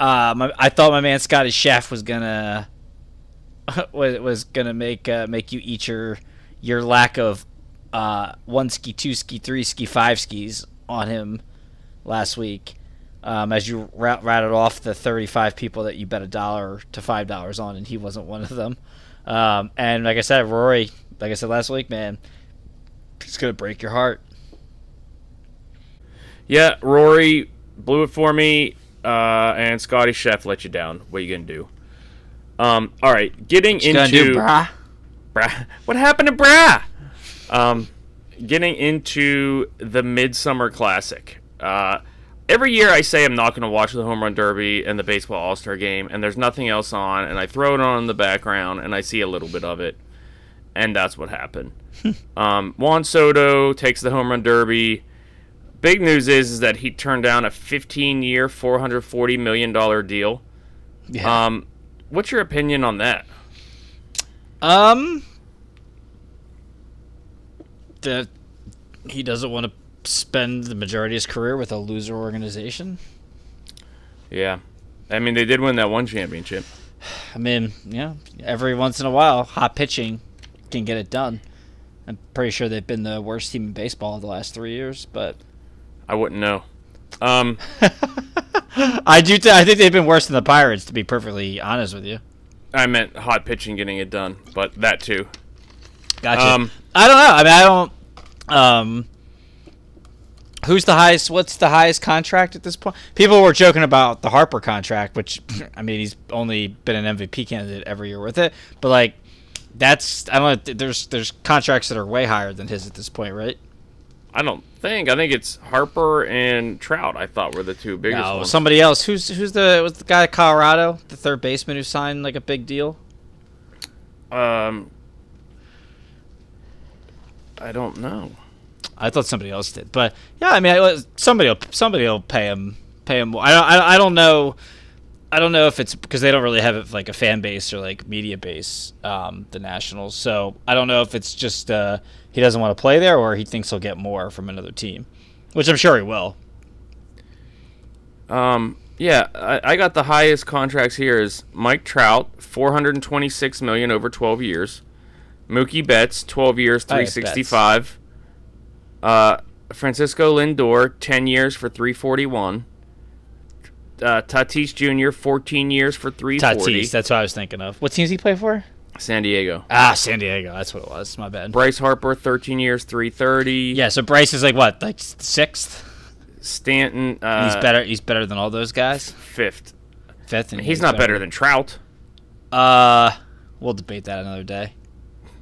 uh, my, I thought my man Scotty Chef was gonna (laughs) was was gonna make uh, make you eat your your lack of uh one ski, two ski, three ski, five skis on him last week. Um, as you rat- rattled off the 35 people that you bet a dollar to five dollars on, and he wasn't one of them. Um, and like I said, Rory, like I said last week, man, it's gonna break your heart. yeah, Rory blew it for me, uh, and Scotty Chef let you down. What are you gonna do? Um, all right, getting What into do, brah? Brah. (laughs) What happened to Brah? Um, getting into the Midsummer Classic. Uh, every year I say I'm not going to watch the Home Run Derby and the Baseball All Star Game, and there's nothing else on, and I throw it on in the background, and I see a little bit of it, and that's what happened. (laughs) um, Juan Soto takes the Home Run Derby. Big news is, is that he turned down a 15-year, 440 million dollar deal. Yeah. Um, what's your opinion on that? Um, that he doesn't want to spend the majority of his career with a loser organization. Yeah. I mean, they did win that one championship. I mean, yeah, every once in a while, hot pitching can get it done. I'm pretty sure they've been the worst team in baseball the last three years, but I wouldn't know. Um, (laughs) I do. Th- I think they've been worse than the Pirates, to be perfectly honest with you. I meant hot pitching getting it done, but that too. Gotcha. Um, I don't know. I mean, I don't. Um, who's the highest? What's the highest contract at this point? People were joking about the Harper contract, which (laughs) I mean, he's only been an MVP candidate every year with it. But like, that's I don't know. There's there's contracts that are way higher than his at this point, right? I don't think. I think it's Harper and Trout. I thought were the two biggest No, ones. somebody else. Who's who's the was the guy at Colorado, the third baseman who signed like a big deal? Um, I don't know. I thought somebody else did, but yeah, I mean, I, somebody somebody will pay him pay him. I don't I, I don't know. I don't know if it's because they don't really have like a fan base or like media base, um, the Nationals. So I don't know if it's just uh, he doesn't want to play there or he thinks he'll get more from another team, which I'm sure he will. Um, yeah, I, I got the highest contracts here is Mike Trout, four hundred and twenty-six million over twelve years. Mookie Betts, twelve years, I three have Betts. sixty-five. Uh, Francisco Lindor, ten years for three forty-one. Uh, Tatis Jr., fourteen years for three forty. Tatis, that's what I was thinking of. What teams he play for? San Diego. Ah, San Diego. That's what it was. My bad. Bryce Harper, thirteen years, three thirty. Yeah, so Bryce is like what, like sixth? Stanton, uh, he's better. He's better than all those guys. fifth. Fifth, and He's not better than Trout. Uh, we'll debate that another day.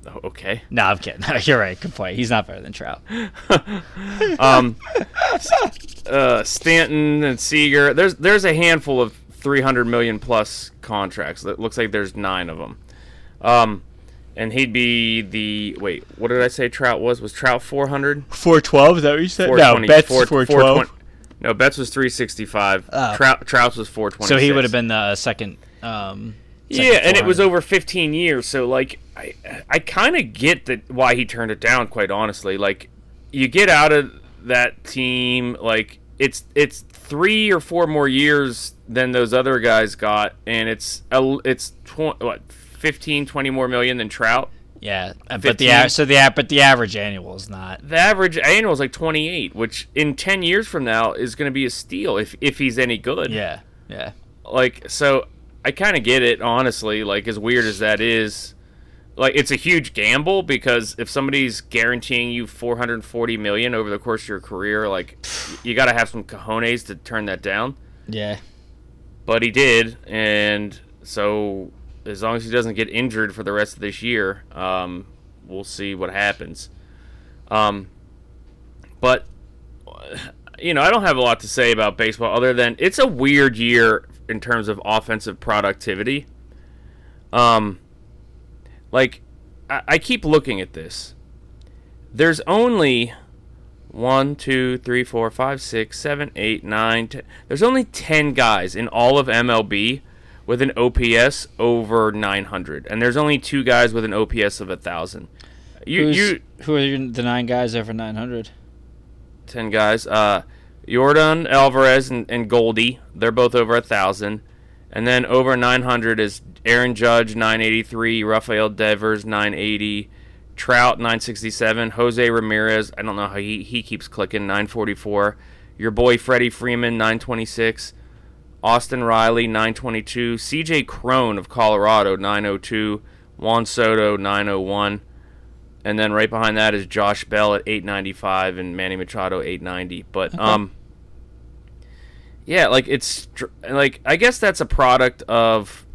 Oh, okay. No, I'm kidding. (laughs) You're right. Good point. He's not better than Trout. (laughs) um, uh, Stanton and Seager. There's there's a handful of 300 million plus contracts. It looks like there's nine of them. Um, and he'd be the wait. What did I say? Trout was was Trout 400? Four twelve. Is that what you said? 420 No, Betts four- four twelve. No, Betts was 365. Oh. Trout Trout's was 420. So he would have been the second. Um, second Yeah, and it was over 15 years. So like, I I kind of get that why he turned it down. Quite honestly, like, you get out of that team, like it's it's three or four more years than those other guys got, and it's a, it's tw- what 15, 20 more million than Trout. Yeah, uh, but the so the but the average annual is not. The average annual is like 28, which in 10 years from now is going to be a steal if if he's any good. Yeah, yeah. like so i kind of get it honestly like as weird as that is like it's a huge gamble because if somebody's guaranteeing you 440 million over the course of your career like you got to have some cojones to turn that down Yeah. but he did and so as long as he doesn't get injured for the rest of this year um, we'll see what happens um, but you know, I don't have a lot to say about baseball other than it's a weird year in terms of offensive productivity. Um, like I, I keep looking at this. There's only one, two, three, four, five, six, seven, eight, nine, ten. There's only ten guys in all of MLB with an OPS over 900, and there's only two guys with an OPS of a thousand. You, Who's, you, who are the nine guys over 900? ten guys. Uh, Jordan Alvarez and, and Goldie, they're both over a thousand, and then over 900 is Aaron Judge 983, Rafael Devers 980, Trout 967, Jose Ramirez. I don't know how he he keeps clicking 944. Your boy Freddie Freeman 926. Austin Riley 922, CJ Cron of Colorado 902, Juan Soto 901, and then right behind that is Josh Bell at 895 and Manny Machado 890. But um yeah, like it's like I guess that's a product of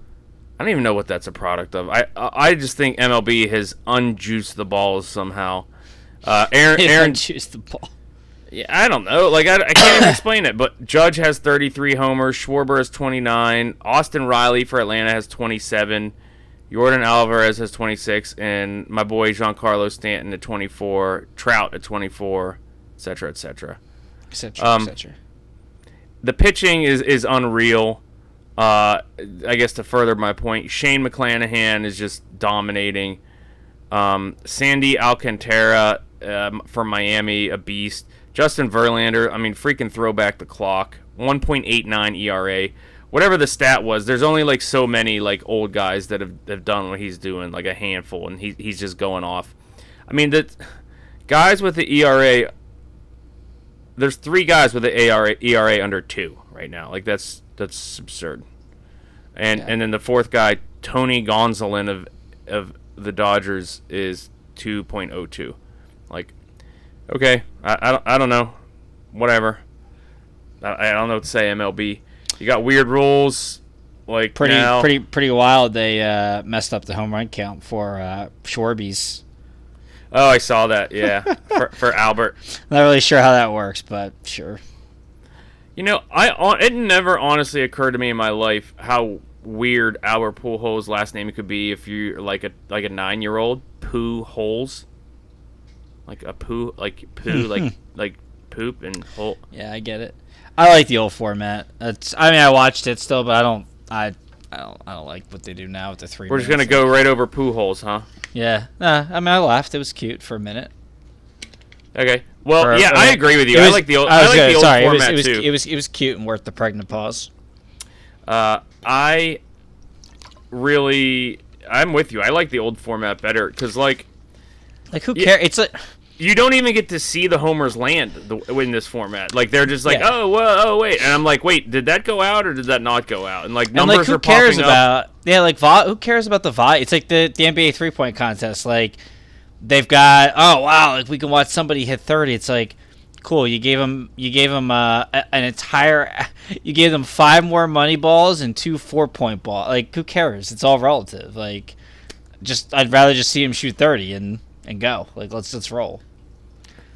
I don't even know what that's a product of. I I just think MLB has unjuiced the balls somehow. Uh, Aaron (laughs) Aaron don't the ball. Yeah, I don't know. Like I, I can't even (coughs) explain it. But Judge has 33 homers. Schwarber has 29. Austin Riley for Atlanta has 27. Jordan Alvarez has 26, and my boy Giancarlo Stanton at 24. Trout at 24, etc., etc. etc. The pitching is is unreal. Uh, I guess to further my point, Shane McClanahan is just dominating. Um, Sandy Alcantara um, from Miami, a beast. Justin Verlander, I mean, freaking throw back the clock. 1.89 ERA. Whatever the stat was, there's only like so many like old guys that have, have done what he's doing, like a handful, and he, he's just going off. I mean, the guys with the ERA, there's three guys with the ERA, ERA under two right now. Like that's that's absurd. And Yeah. and then the fourth guy, Tony Gonsolin of of the Dodgers is 2.02. Like, okay, I, I, don't, I don't know. Whatever. I, I don't know what to say, MLB. You got weird rules. Like, Pretty, now, pretty, pretty wild. They uh, messed up the home run count for uh, Schwarbies. Oh, I saw that, yeah. (laughs) for, for Albert. Not really sure how that works, but sure. You know, I it never honestly occurred to me in my life how weird Albert Pujols' last name could be if you're like a like a nine year old poo holes, like a poo like poo (laughs) like like poop and hole. Yeah, I get it. I like the old format. It's. I mean, I watched it still, but I don't. I. I don't. I don't like what they do now with the three. We're just gonna go right over poo holes, huh? Yeah. Nah, I mean, I laughed. It was cute for a minute. Okay. Well, For- yeah, for- I agree with you. It I like the old. I I, was like gonna- the old sorry, format it was, it was, too. It was. It was cute and worth the pregnant pause. Uh, I really, I'm with you. I like the old format better because, like, Like, who Yeah. cares? It's like. you don't even get to see the homers land the, in this format. Like, they're just like, Yeah. oh, whoa, oh, wait, and I'm like, wait, did that go out or did that not go out? And like, And numbers like, who are cares popping up. about? Yeah, like, who cares about the vi? It's like the the NBA three point contest. Like, they've got oh wow, like we can watch somebody hit thirty. It's like, cool. You gave them you gave them uh, an entire. (laughs) You gave them five more money balls and two four point ball. Like, who cares? It's all relative. Like, just I'd rather just see him shoot thirty and and go. Like, let's let's roll.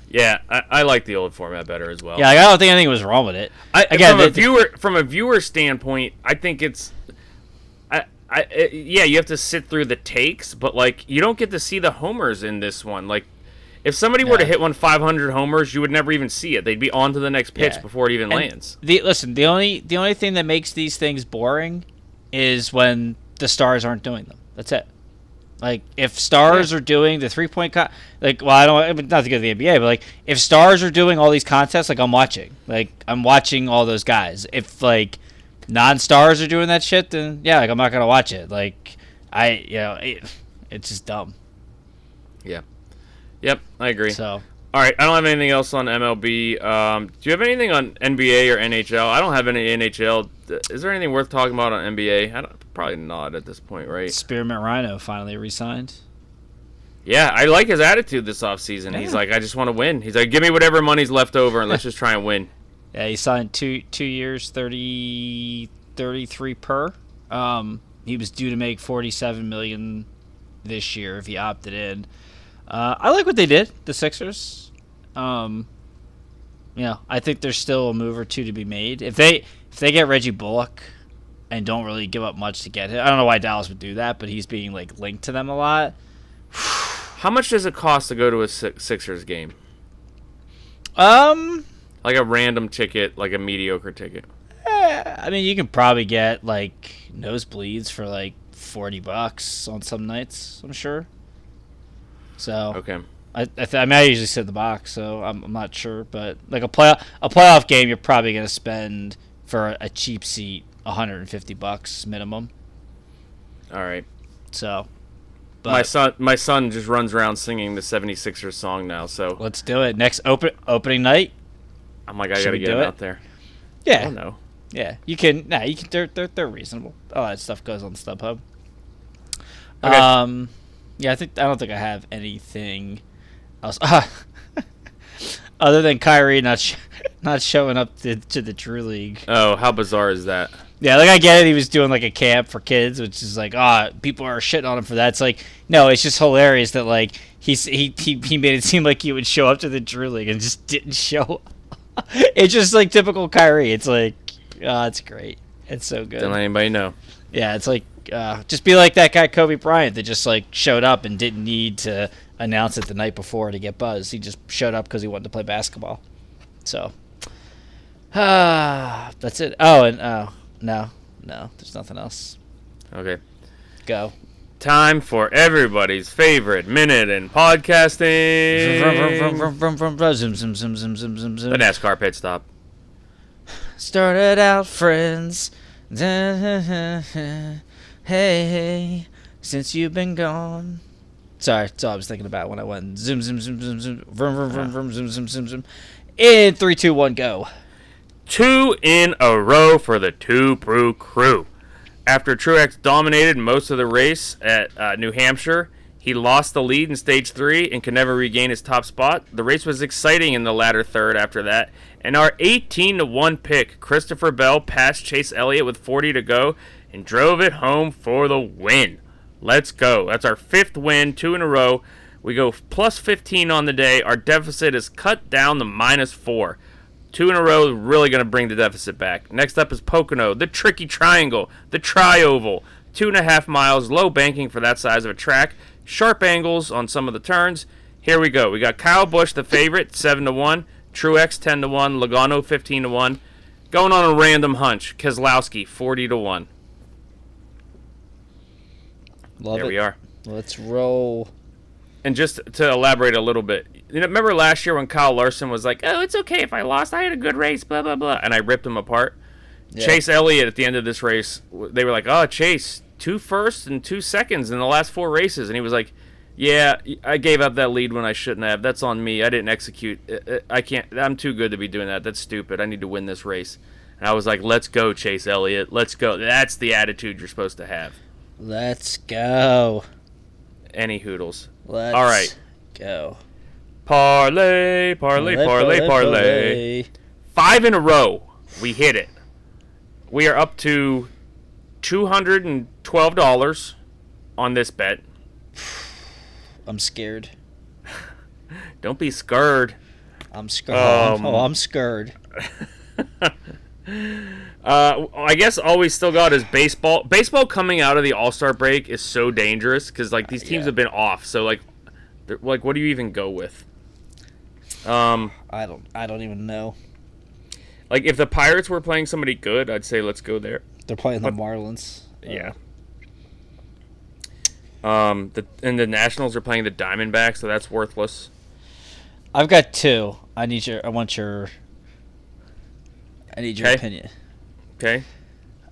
Yeah, I, I like the old format better as well. Yeah, like, I don't think anything was wrong with it. I, Again, from a viewer from a viewer standpoint, I think it's, I, I, it- yeah, you have to sit through the takes, but like you don't get to see the homers in this one. Like, if somebody were to hit one 500 homers, you would never even see it. They'd be on to the next pitch Yeah. before it even And lands. The listen, the only the only thing that makes these things boring is when the stars aren't doing them. That's it. Like if stars are doing the three point con- like well I don't not to go to the NBA but like if stars are doing all these contests like I'm watching like I'm watching all those guys if like non stars are doing that shit then yeah like I'm not gonna watch it like I you know it, it's just dumb Yeah. Yep, I agree. so All right, I don't have anything else on MLB. Um, do you have anything on NBA or NHL? I don't have any NHL. Is there anything worth talking about on NBA? I don't, probably not at this point, right? Spearmint Rhino finally resigned Yeah, I like his attitude this offseason. He's like, I just want to win. He's like, give me whatever money's left over and let's just try and win. Yeah, he signed two two years, 30, 33 per. Um, he was due to make forty seven million this year if he opted in. Uh, I like what they did, the Sixers. Um, you know, I think there's still a move or two to be made. If they if they get Reggie Bullock and don't really give up much to get him, I don't know why Dallas would do that, but he's being like linked to them a lot. (sighs) How much does it cost to go to a Sixers game? Um, Like a random ticket, like a mediocre ticket. eh, I mean, you can probably get like nosebleeds for like forty bucks on some nights. I'm sure. So Okay. I, I, th- I mean, I usually sit in the box, so I'm, I'm not sure, but like a play a playoff game, you're probably gonna spend for a, a cheap seat 150 bucks minimum. All right. So, but my son, my son just runs around singing the 76ers song now. So let's do it next open opening night. I'm like, I Should gotta get him out there. Yeah. I don't know. yeah, you can. Nah, you can. They're they're, they're reasonable. All that stuff goes on StubHub. Okay. Um, yeah, I think I don't think I have anything else. (laughs) Other than Kyrie not sh- (laughs) not showing up to, to the Drew League. Oh, how bizarre is that? Yeah, like I get it. He was doing like a camp for kids, which is like, ah, people are shitting on him for that. It's like, no, it's just hilarious that like he's he he, he made it (laughs) seem like he would show up to the Drew League and just didn't show. up. (laughs) it's just like typical Kyrie. It's like, ah, it's great. It's so good. Don't let anybody know. Yeah, it's like uh, just be like that guy Kobe Bryant that just like showed up and didn't need to announce it the night before to get buzz. He just showed up because he wanted to play basketball. So, ah, (sighs) that's it. Oh, and oh no, no, there's nothing else. Okay. Go. Time for everybody's favorite minute in podcasting. The. NASCAR pit stop. Started out friends. (laughs) Hey, hey, since you've been gone. Sorry, that's all I was thinking about when I went zoom, zoom, zoom, zoom, zoom, vroom, vroom, vroom, vroom, zoom, zoom, zoom, zoom. In three, two, one, go. Two in a row for the Two Brew crew. After Truex dominated most of the race at uh, New Hampshire, he lost the lead in stage three and could never regain his top spot. The race was exciting in the latter third after that, and our 18 to 1 pick, Christopher Bell, passed Chase Elliott with 40 to go and drove it home for the win. Let's go. That's our fifth win, two in a row. We go plus 15 on the day. Our deficit is cut down to minus four. Two in a row, really going to bring the deficit back. Next up is Pocono, the tricky triangle, the tri-oval. Two and a half miles, low banking for that size of a track. Sharp angles on some of the turns. Here we go. We got Kyle Busch, the favorite, 7 to 1. Truex, 10 to 1. Logano, 15 to 1. Going on a random hunch, Keselowski, 40 to 1. Love There it. we are. Let's roll. And just to elaborate a little bit, you know, remember last year when Kyle Larson was like, "Oh, it's okay if I lost. I had a good race." Blah blah blah, and I ripped him apart. Yeah. Chase Elliott at the end of this race, they were like, "Oh, Chase, two firsts and two seconds in the last four races," and he was like, "Yeah, I gave up that lead when I shouldn't have. That's on me. I didn't execute. I- can't. I'm too good to be doing that. That's stupid. I need to win this race." And I was like, "Let's go, Chase Elliott. Let's go. That's the attitude you're supposed to have." Let's go. Any hoodles. Let's All right. go. Parlay, parlay, parlay, parlay. five in a row. We hit it. We are up to two hundred and twelve dollars on this bet. (sighs) I'm scared. (laughs) Don't be scared. I'm scared. Um, oh, I'm scared. (laughs) Uh, I guess all we still got is baseball. Baseball coming out of the All Star break is so dangerous because like these teams Yeah. have been off. So like, like what do you even go with? Um, I don't. I don't even know. like if the Pirates were playing somebody good, I'd say let's go there. They're playing the Marlins. Uh, Yeah. Um, the and the Nationals are playing the Diamondbacks, so that's worthless. I've got two. I need your. I want your. I need your Okay. opinion Okay.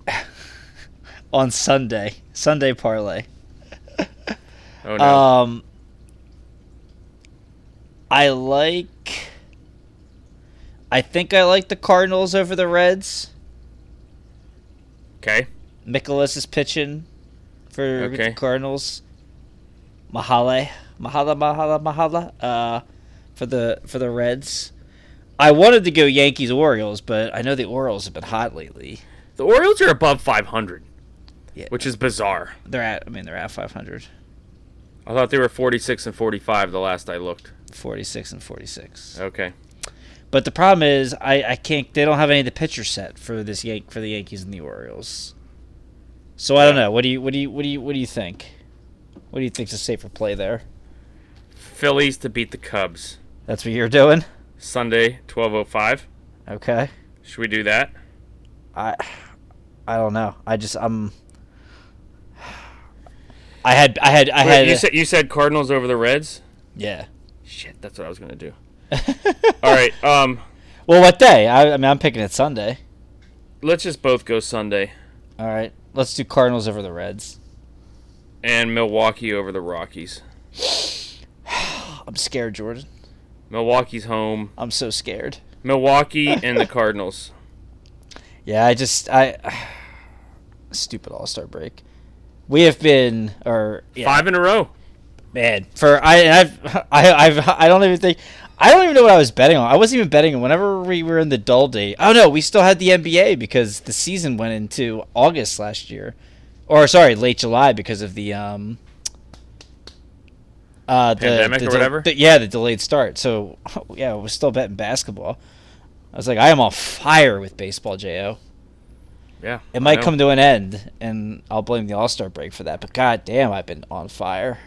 (laughs) on Sunday. Sunday parlay. Oh no. Um. I like. I think I like the Cardinals over the Reds. okay. Nicholas is pitching for Okay. the Cardinals. Mahale, Mahala, Mahala, Mahala. Uh, for the for the Reds. I wanted to go Yankees Orioles, but I know the Orioles have been hot lately. The Orioles are above 500, Yeah. which is bizarre. They're at. I mean, they're at 500, I thought they were 46 and 45 the last I looked. 46 and 46. Okay. But the problem is, I, I can't. They don't have any of the pitchers set for this Yank for the Yankees and the Orioles. So I don't know. What do you what do you what do you what do you think? What do you think's a safer play there? Phillies to beat the Cubs That's what you're doing. Sunday, twelve oh five. Okay. Should we do that? I I don't know. I just I'm. I had I had I Wait, had you said you said Cardinals over the Reds. yeah. Shit, that's what I was gonna do. (laughs) All right, um, Well, what day? I, I mean, I'm picking it Sunday. let's just both go Sunday All right, let's do Cardinals over the Reds. and Milwaukee over the Rockies. (sighs) I'm scared, Jordan. Milwaukee's home. I'm so scared. Milwaukee (laughs) and the Cardinals. Yeah, I just I (sighs) stupid All Star break. We have been or yeah, Five in a row. man for I I've (laughs) I I've I don't even think I don't even know what I was betting on. I wasn't even betting on whenever we were in the dull date. Oh no, we still had the NBA because the season went into August last year, or sorry, late July because of the um. Uh, the, Pandemic the or whatever? the- yeah, the delayed start. So, (laughs) yeah, I was still betting basketball. I was like, I am on fire with baseball, Jo. Yeah. It might come to an end, and I'll blame the All Star break for that. But god damn, I've been on fire.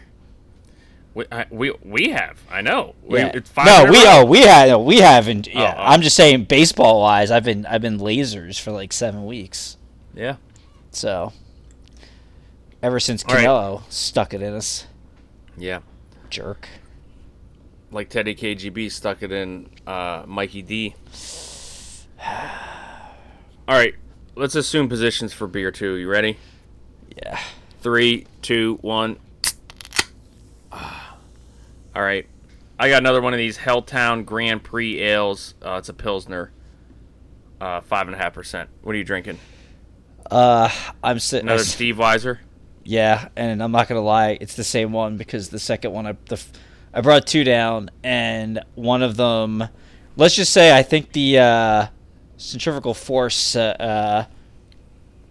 We, I, we we have. I know. We, Yeah. no, we oh we had no, we haven't. Yeah, oh. I'm just saying baseball wise, I've been I've been lasers for like seven weeks. Yeah. So ever since All right. Canelo stuck it in us, Yeah. Jerk. Like Teddy KGB stuck it in uh, Mikey D. (sighs) All right. Let's assume positions for beer two. You ready? Yeah. Three, two, one. (sighs) Ah. All right. I got another one of these Helltown Grand Prix ales. Uh, it's a Pilsner. Uh, five and a half percent. What are you drinking? Uh, I'm sitting. Another Steve Weiser. Yeah, and I'm not gonna lie, it's the same one because the second one I the I brought two down, and one of them, let's just say I think the uh, centrifugal force uh, uh,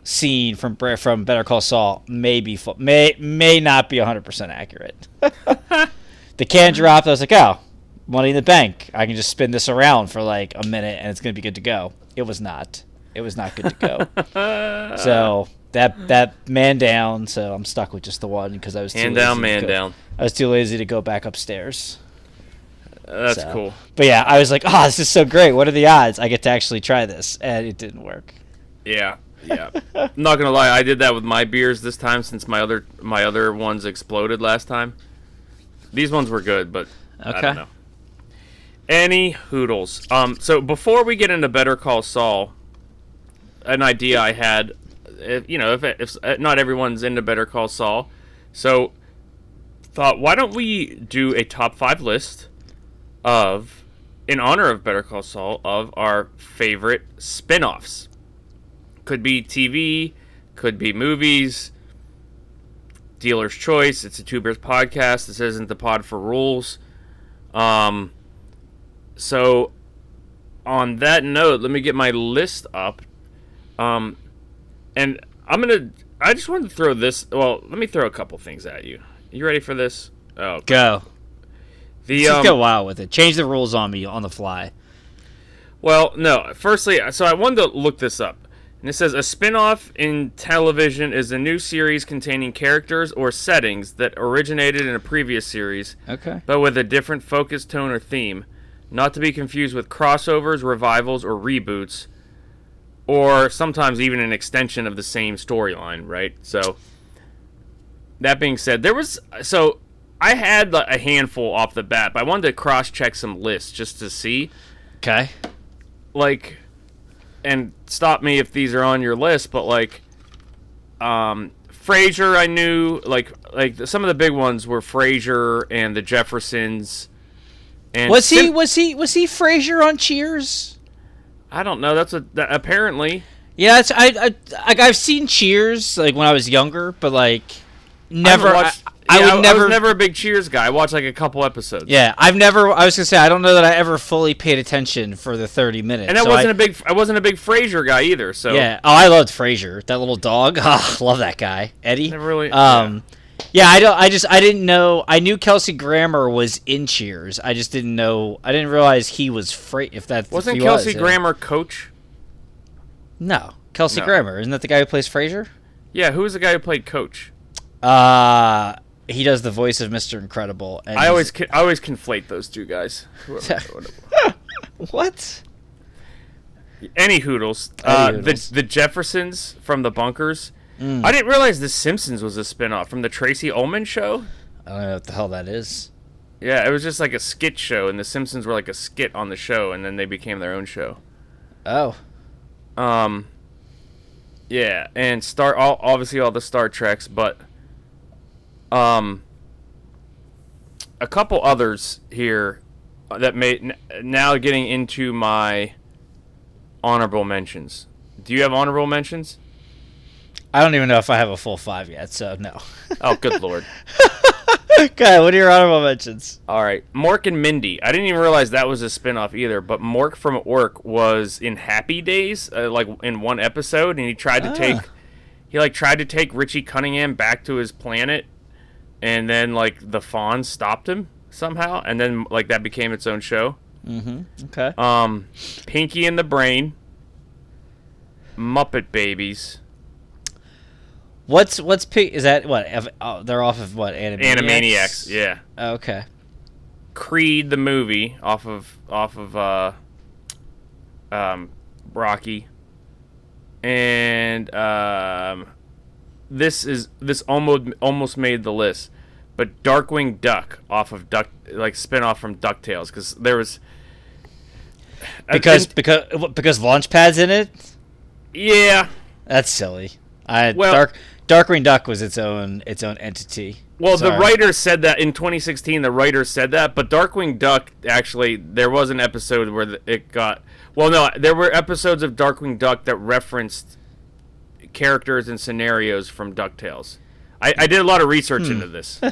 scene from from Better Call Saul may be may may not be 100 percent accurate. (laughs) the can dropped. I was like, oh, money in the bank. I can just spin this around for like a minute, and it's gonna be good to go. It was not. It was not good to go. (laughs) So that that man down. So I'm stuck with just the one because I was too Hand down, man go- down. I was too lazy to go back upstairs. That's So- cool. But yeah, I was like, oh, this is so great. What are the odds I get to actually try this? And it didn't work. Yeah, yeah. I'm not gonna lie, I did that with my beers this time since my other my other ones exploded last time. These ones were good, but I Okay. don't know. Any hoodles. Um, so before we get into Better Call Saul, an idea I had, if, you know, if, if uh, not everyone's into Better Call Saul, so thought why don't we do a top five list of, in honor of Better Call Saul, of our favorite spin-offs could be TV, could be movies, dealer's choice. It's a Two Bears podcast. This isn't the pod for rules. Um, so on that note, let me get my list up. Um, and I'm gonna. I just wanted to throw this. Well, let me throw a couple things at you. You ready for this? Oh, Go. the Let's um, go wild with it. Change the rules on me on the fly. Well, no. Firstly, so I wanted to look this up. And it says a spin-off in television is a new series containing characters or settings that originated in a previous series, Okay. but with a different focus, tone, or theme, not to be confused with crossovers, revivals, or reboots, or sometimes even an extension of the same storyline, right? So that being said, there was so I had a handful off the bat, but I wanted to cross-check some lists just to see Okay. like and stop me if these are on your list but like um Frasier I knew like like some of the big ones were Frasier and the Jeffersons and Was he was he was he Frasier on Cheers? I don't know that's what that, apparently Yeah, it's, I I like I've seen Cheers like when I was younger, but like never. I, watched- I, I yeah, would I never. was never a big Cheers guy I watched like a couple episodes Yeah, I've never. I was gonna say I don't know that I ever fully paid attention for the thirty minutes. and I so wasn't I- a big I wasn't a big Frasier guy either so Yeah. Oh, I loved Frasier. That little dog. Oh, (laughs) love that guy, Eddie. Never really- Um, Yeah, I don't. I just I didn't know. I knew Kelsey Grammer was in Cheers. I just didn't know. I didn't realize he was Fra- If that Wasn't if Kelsey was, yeah. Grammer coach? No, Kelsey No. Grammer. Isn't that the guy who plays Frasier? Yeah, who was the guy who played coach? Uh he does the voice of Mr. Incredible. And I always con- I always conflate those two guys. (laughs) (laughs) what? Any hoodles. Uh, hoodles. The the Jeffersons from the Bunkers. Mm. I didn't realize The Simpsons was a spinoff from the Tracey Ullman show. I don't know what the hell that is. Yeah, it was just like a skit show, and The Simpsons were like a skit on the show, and then they became their own show. Oh, Um, yeah, and Star all, obviously all the Star Treks, but um, a couple others here that made n- now getting into my honorable mentions. Do you have honorable mentions? I don't even know if I have a full five yet. So no. (laughs) Oh, good lord! (laughs) okay, what are your honorable mentions? All right, Mork and Mindy. I didn't even realize that was a spinoff either. But Mork from Ork was in Happy Days, uh, like in one episode, and he tried to Ah. take, he like tried to take Richie Cunningham back to his planet, and then like the Fawn stopped him somehow, and then like that became its own show. Mm-hmm. Okay. Um, Pinky and the Brain, Muppet Babies, What's what's P- is that what? Oh, they're off of what? Animaniacs. Animaniacs, yeah. Oh, okay. Creed the movie off of off of uh, um, Rocky, and um, this is this almost almost made the list, but Darkwing Duck off of Duck like spin off from Ducktales because there was Because didn't- because because Launchpad's in it. yeah That's silly. I Well- Dark Darkwing Duck was its own its own entity. Well, the writer said that in 2016. The writer said that, but Darkwing Duck actually there was an episode where it got. Well, no, there were episodes of Darkwing Duck that referenced characters and scenarios from Ducktales. I, I did a lot of research Hmm. into this. (laughs)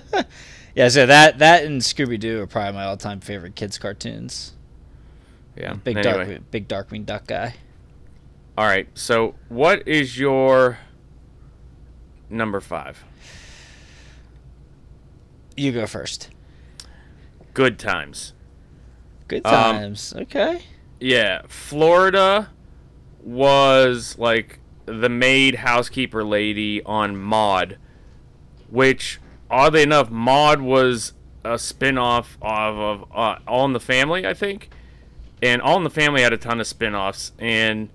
Yeah, so that that and Scooby Doo are probably my all time favorite kids cartoons. Yeah. Big anyway. Dark Big Darkwing Duck guy. All right. So, what is your number five? You go first. Good times. Good Um, times. okay. Yeah, Florida was like the maid housekeeper lady on Maude, which oddly enough, Maude was a spin-off of, of uh, All in the Family, I think. And All in the Family had a ton of spin-offs and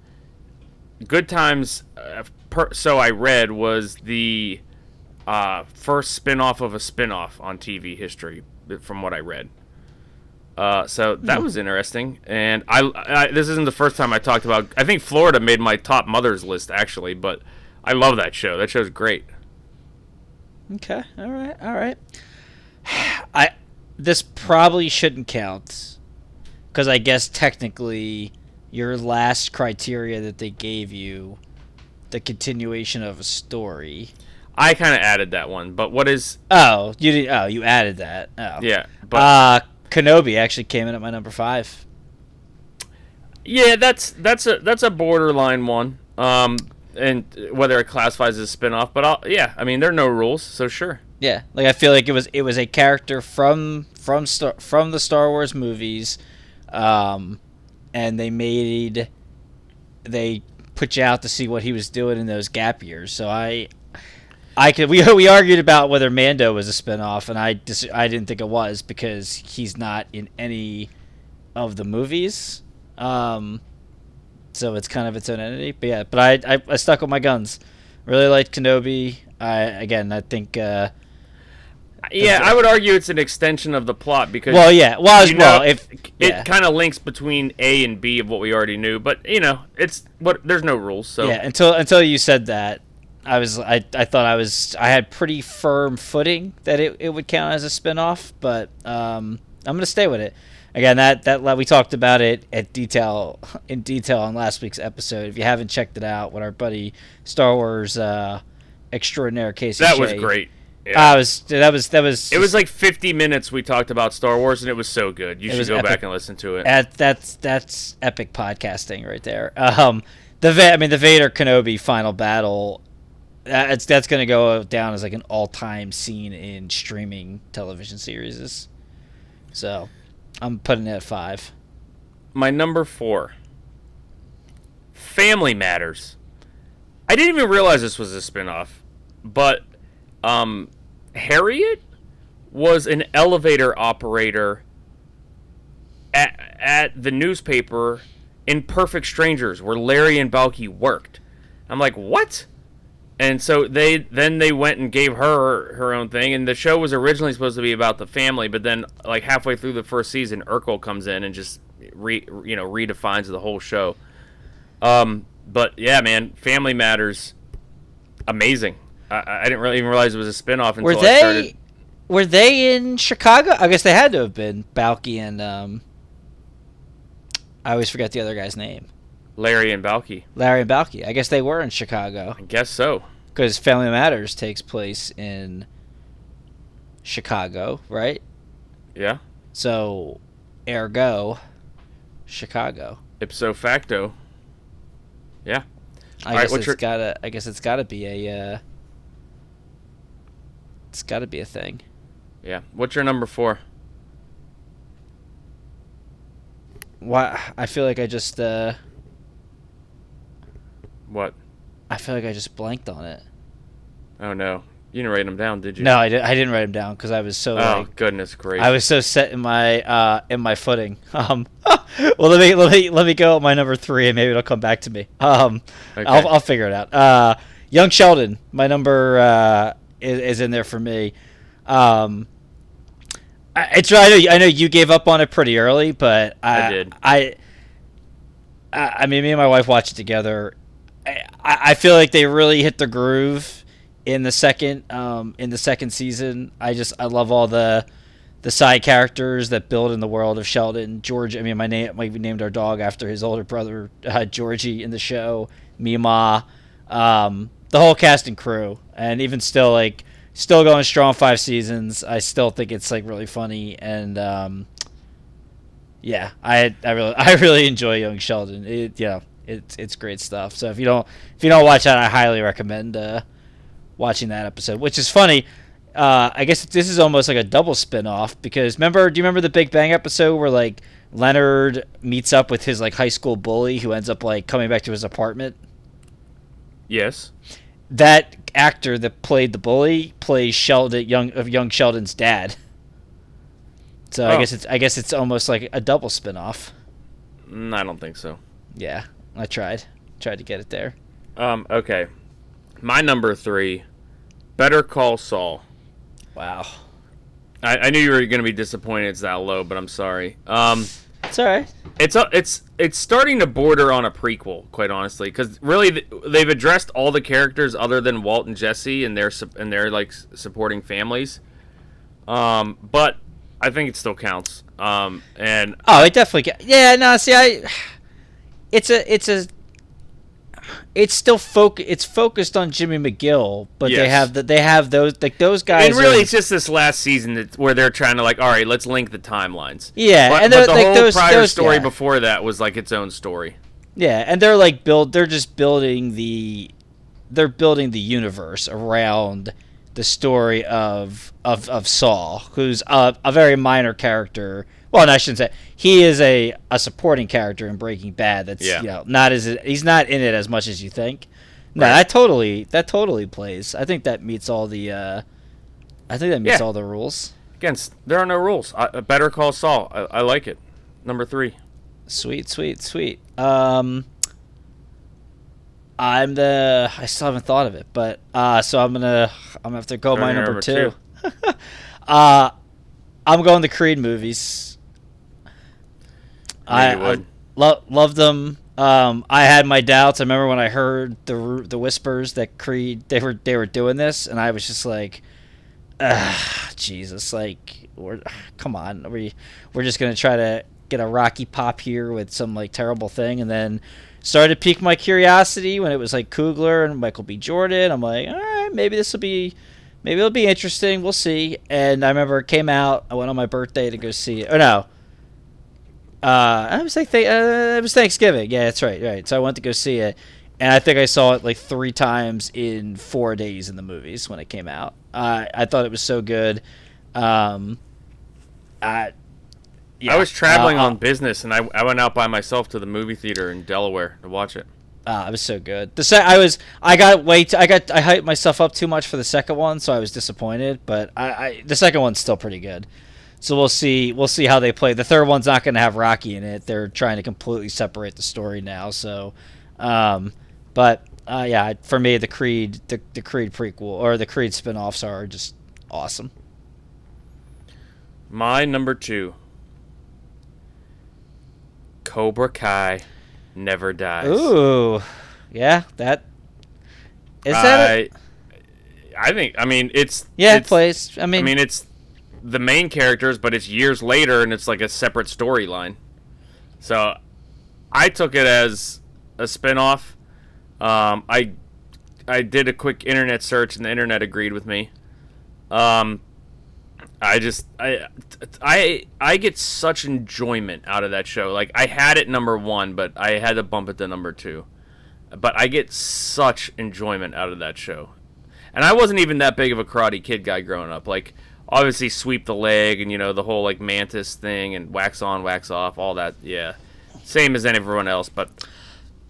Good Times uh, per, so I read was the uh, first spin-off of a spin-off on TV history from what I read. Uh, so that was interesting, and I, I this isn't the first time I talked about. I think Florida made my top mothers list actually, but I love that show. That show's great. Okay. All right. All right. (sighs) I this probably shouldn't count because I guess technically your last criteria that they gave you, the continuation of a story. I kind of added that one, but what is? Oh, you did. Oh, you added that. Oh. Yeah, but Uh, Kenobi actually came in at my number five. yeah, that's that's a that's a borderline one. Um, and whether it classifies as a spin-off, but I'll, yeah, I mean there are no rules, so sure. Yeah, like I feel like it was it was a character from from Star from the Star Wars movies, um, and they made they put you out to see what he was doing in those gap years. So I I could we (laughs) we argued about whether Mando was a spinoff, and I dis- I didn't think it was because he's not in any of the movies. Um, so it's kind of its own entity. But yeah, but I I, I stuck with my guns. Really liked Kenobi. I again I think. Uh, Yeah, I would argue it's an extension of the plot because Well, yeah. Well, as well, know, if it kind of links between A and B of what we already knew, but you know, it's what there's no rules, so yeah. Until until you said that, I was I, I thought I was I had pretty firm footing that it, it would count as a spinoff, but um, I'm gonna stay with it. Again, that that we talked about it at detail in detail on last week's episode. If you haven't checked it out, with our buddy Star Wars uh, extraordinaire Casey. that was great. Yeah. I was that was that was It was like 50 minutes we talked about Star Wars, and it was so good. You should go epic. back and listen to it. That, that's that's epic podcasting right there. Um, the Va- I mean the Vader Kenobi final battle That's that's gonna go down as like an all-time scene in streaming television series. So, I'm putting it at five. My number four. Family Matters. I didn't even realize this was a spinoff, but um, Harriet was an elevator operator at, at the newspaper in Perfect Strangers, where Larry and Balky worked. I'm like, what? And so they then they went and gave her her own thing, and the show was originally supposed to be about the family, but then like halfway through the first season, Urkel comes in and just re you know redefines the whole show. Um, but yeah, man, Family Matters, amazing. I, I didn't really even realize it was a spinoff until Were I they started. were they in Chicago? I guess they had to have been Balky and um. I always forget the other guy's name. Larry and Balky. Larry and Balky. I guess they were in Chicago I guess so. because Family Matters takes place in Chicago, right? Yeah. So, ergo, Chicago. Ipso facto. Yeah. I All right, guess what's it's your- gotta. I guess it's gotta be a. Uh, it's gotta be a thing. Yeah. What's your number four? Why? I feel like I just. Uh, What? I feel like I just blanked on it. Oh no. You didn't write them down, did you? No, I, did, I didn't write them down because I was so Oh like goodness gracious. I was so set in my uh, in my footing. (laughs) Um, (laughs) well, let me let me let me go at my number three, and maybe it'll come back to me. Um, Okay. I'll I'll figure it out. Uh, Young Sheldon, my number uh, is, is in there for me. Um, I, it's I know I know you gave up on it pretty early, but I, I did. I I I mean, me and my wife watched it together. I, I feel like they really hit the groove in the second um, in the second season. I just I love all the the side characters that build in the world of Sheldon. George, I mean, my name we named our dog after his older brother uh, Georgie in the show. Meemaw, um, the whole cast and crew, and even still like still going strong five seasons. I still think it's like really funny and. Um, yeah, I I really (laughs) I really enjoy Young Sheldon. It yeah, it's it's great stuff. So if you don't if you don't watch that, I highly recommend uh, watching that episode. Which is funny. Uh, I guess this is almost like a double spin off because remember do you remember the Big Bang episode where like Leonard meets up with his like high school bully who ends up like coming back to his apartment? yes. That actor that played the bully plays Sheldon young of young Sheldon's dad. So I Oh. guess it's I guess it's almost like a double spin off. Mm, I don't think so. Yeah, I tried. Tried to get it there. Um. Okay. My number three. Better Call Saul. Wow. I, I knew you were going to be disappointed it's that low, but I'm sorry. Um. It's all right. It's a, it's it's starting to border on a prequel, quite honestly, because really they've addressed all the characters other than Walt and Jesse and their and their like supporting families. Um, but I think it still counts. Um, and Oh, it definitely. Get, yeah, no. See, I. It's a. It's a. It's still foc. It's focused on Jimmy McGill, but they have the, They have those like those guys. and really, are- it's just this last season that, where they're trying to like, all right, let's link the timelines. Yeah, but, and but the like, whole those- prior those- story yeah. before that was like its own story. yeah, and they're like build. They're just building the. They're building the universe around the story of of of Saul, who's a, a very minor character. Well, no, I shouldn't say he is a, a supporting character in Breaking Bad. That's Yeah. you know not as he's not in it as much as you think. No, Right. that totally that totally plays. I think that meets all the. Uh, I think that meets Yeah. all the rules. Again, there are no rules. I, Better Call Saul. I, I like it. Number three. Sweet, sweet, sweet. Um, I'm the. I still haven't thought of it, but uh, so I'm gonna. I'm gonna have to go my number, number two. (laughs) uh, I'm going the Creed movies. I. I lo- love them. Um, I had my doubts. I remember when I heard the the whispers that Creed they were they were doing this, and I was just like, Jesus, like, we're, come on, we we're just gonna try to get a Rocky pop here with some like terrible thing, and then started to pique my curiosity when it was like Coogler and Michael B. Jordan. I'm like, all right, maybe this will be. Maybe it'll be interesting. We'll see. And I remember it came out. I went on my birthday to go see it. Oh no, uh, I was like, th- uh, it was Thanksgiving. Yeah, that's right, right. So I went to go see it, and I think I saw it like three times in four days in the movies when it came out. Uh, I thought it was so good. Um, I, yeah, I was traveling uh, on business, and I, I went out by myself to the movie theater in Delaware to watch it. Uh, it was so good. The se- I was I got way too, I got I hyped myself up too much for the second one, so I was disappointed. But I, I the second one's still pretty good. So we'll see we'll see how they play. The third one's not going to have Rocky in it. They're trying to completely separate the story now. So, um, but uh, yeah, for me the Creed the, the Creed prequel or the Creed spin-offs are just awesome. My number two Cobra Kai never dies. Ooh, yeah, that is that. I, a- I think, I mean, it's. yeah, it plays. I mean, I mean, it's the main characters, but it's years later and it's like a separate storyline. So I took it as a spin off. Um, I I did a quick internet search and the internet agreed with me. Um, I just I I I get such enjoyment out of that show. Like I had it number one, but I had to bump it to number two. But I get such enjoyment out of that show. And I wasn't even that big of a karate kid guy growing up. Like obviously sweep the leg and you know the whole like mantis thing and wax on, wax off, all that. Yeah, same as everyone else. But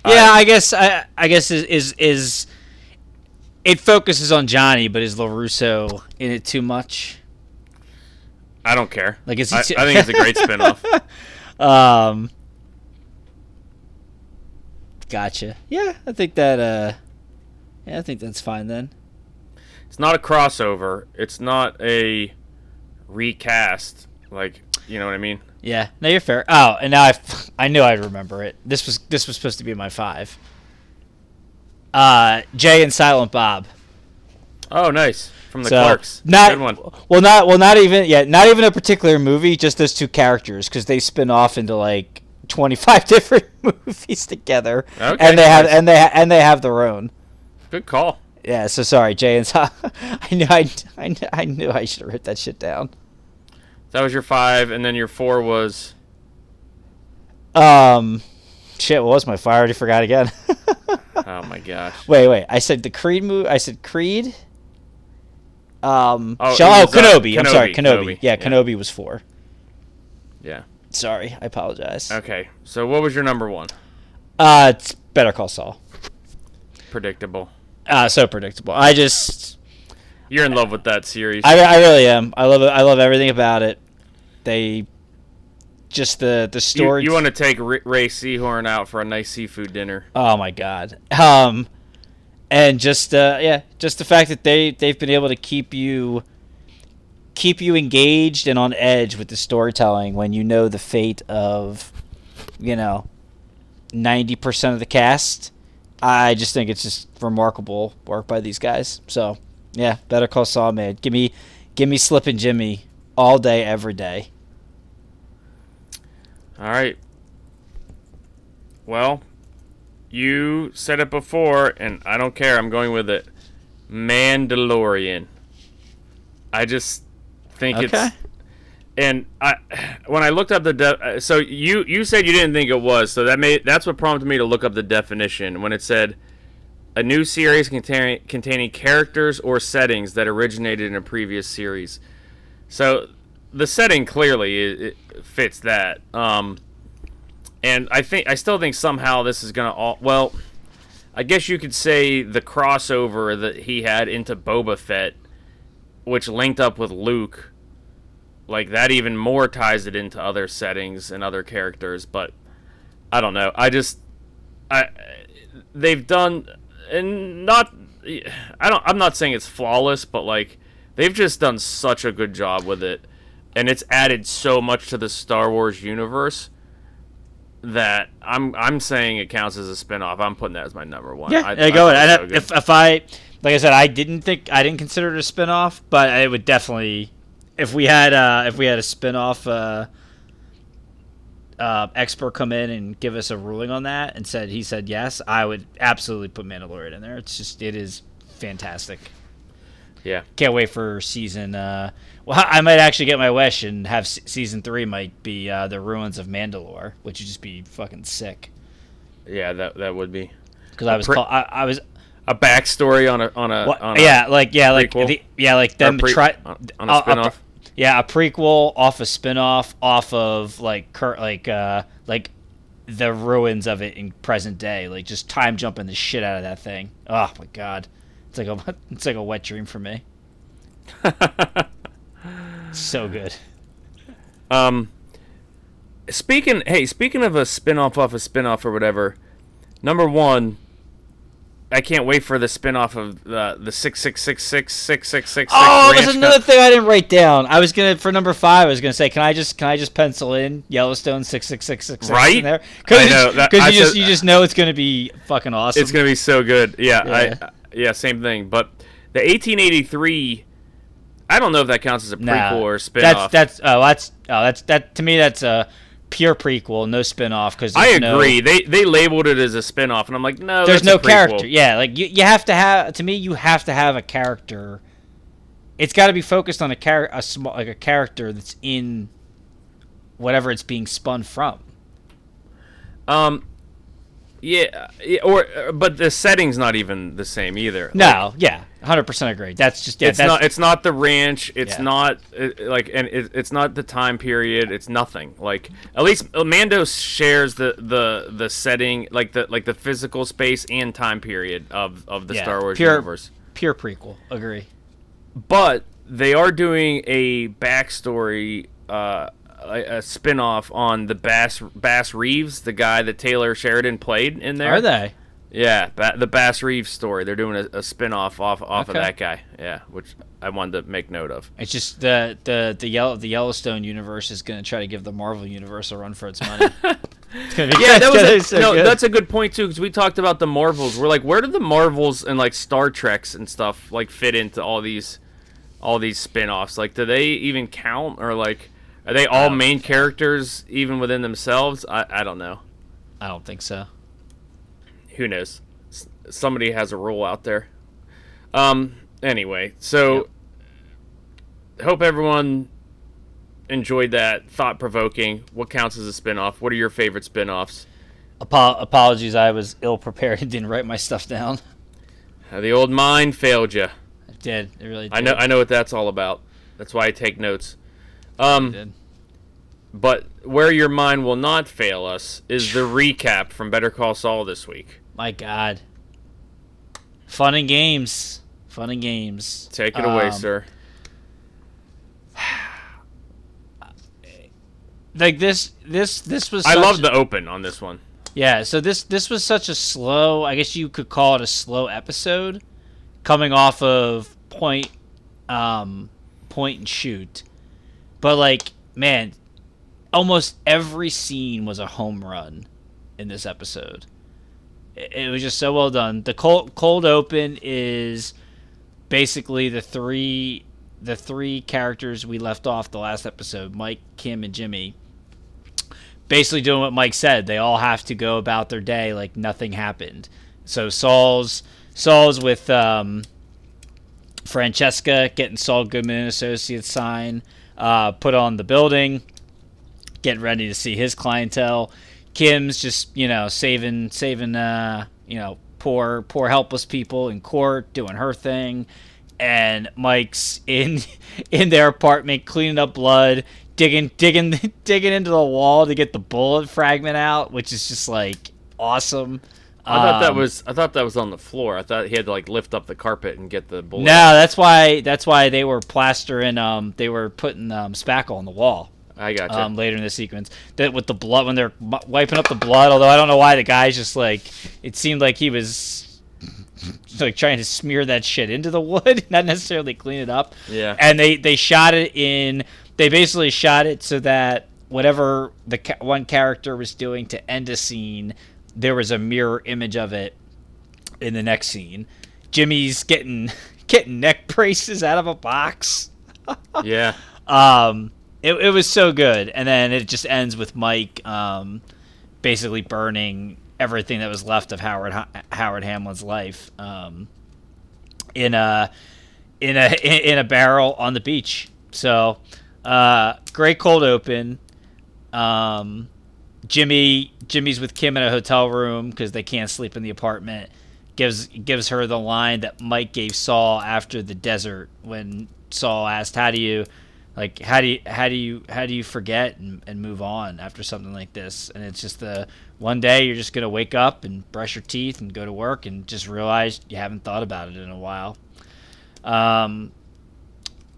Yeah, I guess I, I guess is, is is it focuses on Johnny, but is LaRusso in it too much? I don't care. Like, is I, too- I think it's a great spinoff. (laughs) Um, gotcha. Yeah, I think that. Uh, yeah, I think that's fine then. It's not a crossover. It's not a recast. Like you know what I mean? Yeah, no, you're fair. Oh, and now I, (laughs) I knew I'd remember it. This was this was supposed to be my five. Uh, Jay and Silent Bob. Oh, nice from the so Clerks. not Good one. well, not well, not even yeah, not even a particular movie. Just those two characters because they spin off into like twenty five (laughs) different (laughs) movies together, Okay, and they have and they and they have their own. Good call. Yeah, so sorry, Jay and. (laughs) I knew I, I, knew- I knew I should have written that shit down. That was your five, and then your four was Um, shit, what was my five? I already forgot again. (laughs) oh my gosh. wait, wait. I said the Creed movie. I said Creed. Um, Oh, Shall- oh, was, uh, Kenobi. I'm sorry, Kenobi, Kenobi. Kenobi, Yeah, yeah. Kenobi was four. Yeah. Sorry, I apologize. Okay. So what was your number one? Uh, it's Better Call Saul. Predictable. Uh, so predictable. I just, You're in love with that series. I, I really am. I love it. I love everything about it. They, just the the story. you want to take Rhea Rhea Seehorn out for a nice seafood dinner? Oh my god. Um and just uh yeah, just the fact that they they've been able to keep you keep you engaged and on edge with the storytelling when you know the fate of you know 90% of the cast. I just think it's just remarkable work by these guys. So, yeah, Better Call Saul man. Give me give me Slippin' Jimmy all day every day. All right. Well, you said it before, and I don't care. I'm going with it. Mandalorian. I just think Okay. it's. And I, when I looked up the de- so you you said you didn't think it was, so that made that's what prompted me to look up the definition when it said a new series containing containing characters or settings that originated in a previous series. So the setting clearly it, it fits that. Um, and I think I still think somehow this is gonna all well. I guess you could say the crossover that he had into Boba Fett, which linked up with Luke, like that even more ties it into other settings and other characters. But I don't know. I just I they've done and not I don't I'm not saying it's flawless, but like they've just done such a good job with it and it's added so much to the Star Wars universe that I'm I'm saying it counts as a spin-off. I'm putting that as my number one. Yeah, I, I go. thought it was And so if if I like I said, I didn't think I didn't consider it a spin-off, but it would definitely if we had uh if we had a spin-off uh uh expert come in and give us a ruling on that and said he said yes, I would absolutely put Mandalorian in there. It's just it is fantastic. yeah, Can't wait for season uh well, I might actually get my wish and have se- season 3 might be uh the ruins of Mandalore, which would just be fucking sick. yeah, that that would be. because I was pre- call, I, I was A backstory on a on a on a yeah like yeah like the, yeah like them pre- try on, on a spinoff. Yeah a prequel off a spin-off off of like cur- like uh like the ruins of it in present day like just time jumping the shit out of that thing. Oh my god. It's like a (laughs) it's like a wet dream for me. (laughs) So good. Um, speaking, hey, speaking of a spin-off off a spin-off or whatever, number one, I can't wait for the spin-off of the the six six six six six six six. Oh, there's another thing I didn't write down. I was gonna for number five. I was gonna say, can I just can I just pencil in Yellowstone six six six six Right? in there? I know, that- because I you just said- you just know it's gonna be fucking awesome. It's gonna be so good. Yeah, Yeah. I yeah, same thing. But the 1883, I don't know if that counts as a prequel Nah, or spin-off. That's that's oh that's oh that's that to me that's a pure prequel, no spin-off. Because I agree. They they labeled it as a spin-off, and I'm like, no, there's no character. Yeah, like you, you have to have to me you have to have a character. It's got to be focused on a char- a small like a character that's in whatever it's being spun from. Um, yeah, yeah, or uh, but the setting's not even the same either. Like, No, yeah, hundred percent agree. That's just yeah, it's not. It's not the ranch. It's Yeah. not uh, like, and it, it's not the time period. It's nothing. Like at least Mando shares the the the setting, like the like the physical space and time period of of the yeah, Star Wars pure, universe. Pure prequel. Agree. But they are doing a backstory. Uh, a, a spin-off on the Bass Bass Reeves, the guy that Taylor Sheridan played in there. Are they? Yeah, ba- the Bass Reeves story. They're doing a, a spin-off off off of that guy. Yeah, which I wanted to make note of. It's just the the the yellow the Yellowstone universe is going to try to give the Marvel universe a run for its money. (laughs) it's gonna be Yeah, that (laughs) it's gonna be was a, so no. good. That's a good point too, because we talked about the Marvels. We're like, where do the Marvels and like Star Treks and stuff like fit into all these, all these spin-offs? Like, do they even count, or like, are they all don't main characters even within themselves? I I don't know. I don't think so. Who knows? S- somebody has a rule out there. Um. Anyway, so hope everyone enjoyed that. Thought provoking. What counts as a spin-off? What are your favorite spin-offs? Apo- apologies, I was ill prepared and didn't write my stuff down. Uh, the old mind failed you. I did. It really did. I know. I know what that's all about. That's why I take notes. Um, but where your mind will not fail us is the (sighs) recap from Better Call Saul this week. My God. Fun and games. Fun and games. Take it away, Um, sir. (sighs) Like this, this, this was. I love the open on this one. Yeah, so this this was such a slow. I guess you could call it a slow episode, coming off of point, um, point and shoot, but like man, almost every scene was a home run in this episode. It, was just so well done. The cold cold open is basically the three the three characters we left off the last episode: Mike, Kim, and Jimmy basically doing what Mike said. They all have to go about their day like nothing happened. So Saul's Saul's with um, Francesca getting Saul Goodman and Associates sign uh, put on the building, getting ready to see his clientele. Kim's just you know saving saving uh, you know poor poor helpless people in court doing her thing. And Mike's in (laughs) in their apartment cleaning up blood, digging digging (laughs) digging into the wall to get the bullet fragment out, which is just like awesome. I thought that Um, was. I thought that was on the floor. I thought he had to like lift up the carpet and get the bullet. no. That's why that's why they were plastering. Um, they were putting um, spackle on the wall. I got you. Um, later in the sequence, that with the blood when they're wiping up the blood. Although I don't know why the guy's just like it seemed like he was like trying to smear that shit into the wood, (laughs) not necessarily clean it up. Yeah. And they they shot it in. They basically shot it so that whatever the ca- one character was doing to end a scene, there was a mirror image of it in the next scene. Jimmy's getting (laughs) getting neck braces out of a box. (laughs) yeah. Um, it, it was so good, and then it just ends with Mike um, basically burning everything that was left of Howard Howard Hamlin's life um, in a in a in a barrel on the beach. So uh, great cold open. Um, Jimmy Jimmy's with Kim in a hotel room because they can't sleep in the apartment. Gives gives her the line that Mike gave Saul after the desert when Saul asked, "How do you like how do you how do you how do you forget and, and move on after something like this?" And it's just the one day you're just gonna wake up and brush your teeth and go to work and just realize you haven't thought about it in a while. Um,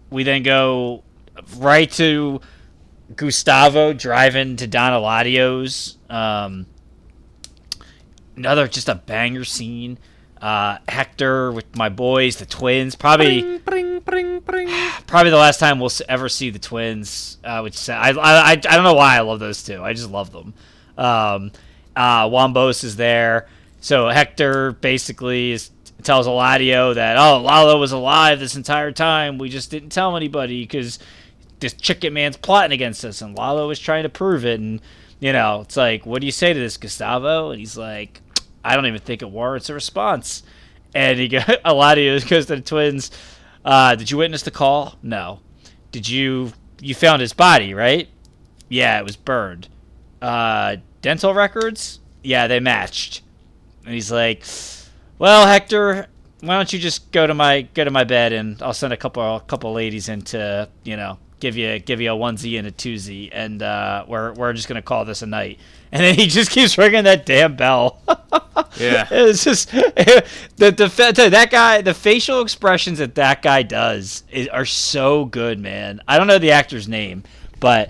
we then go right to Gustavo driving to Don Eladio's. Um, another just a banger scene. Uh, Hector with my boys, the twins. Probably, Bring, bring, bring. (sighs) probably the last time we'll ever see the twins. Uh, which I, I, I, don't know why I love those two. I just love them. Um, uh, Wambos is there. So Hector basically is, tells Eladio that oh Lalo was alive this entire time. We just didn't tell anybody because this chicken man's plotting against us, and Lalo is trying to prove it. And you know, it's like, what do you say to this, Gustavo? And he's like, I don't even think it warrants a response. And he go, (laughs) Eladio goes to the twins. Uh, did you witness the call? No. Did you you found his body, right? Yeah, it was burned. Uh, dental records? Yeah, they matched. And he's like, "Well, Hector, why don't you just go to my go to my bed and I'll send a couple a couple ladies in to you know give you give you a onesie and a twosie and uh, we're we're just gonna call this a night." (laughs) And then he just keeps ringing that damn bell. (laughs) Yeah. it's just (laughs) the the that guy the facial expressions that that guy does is, are so good, man. I don't know the actor's name, but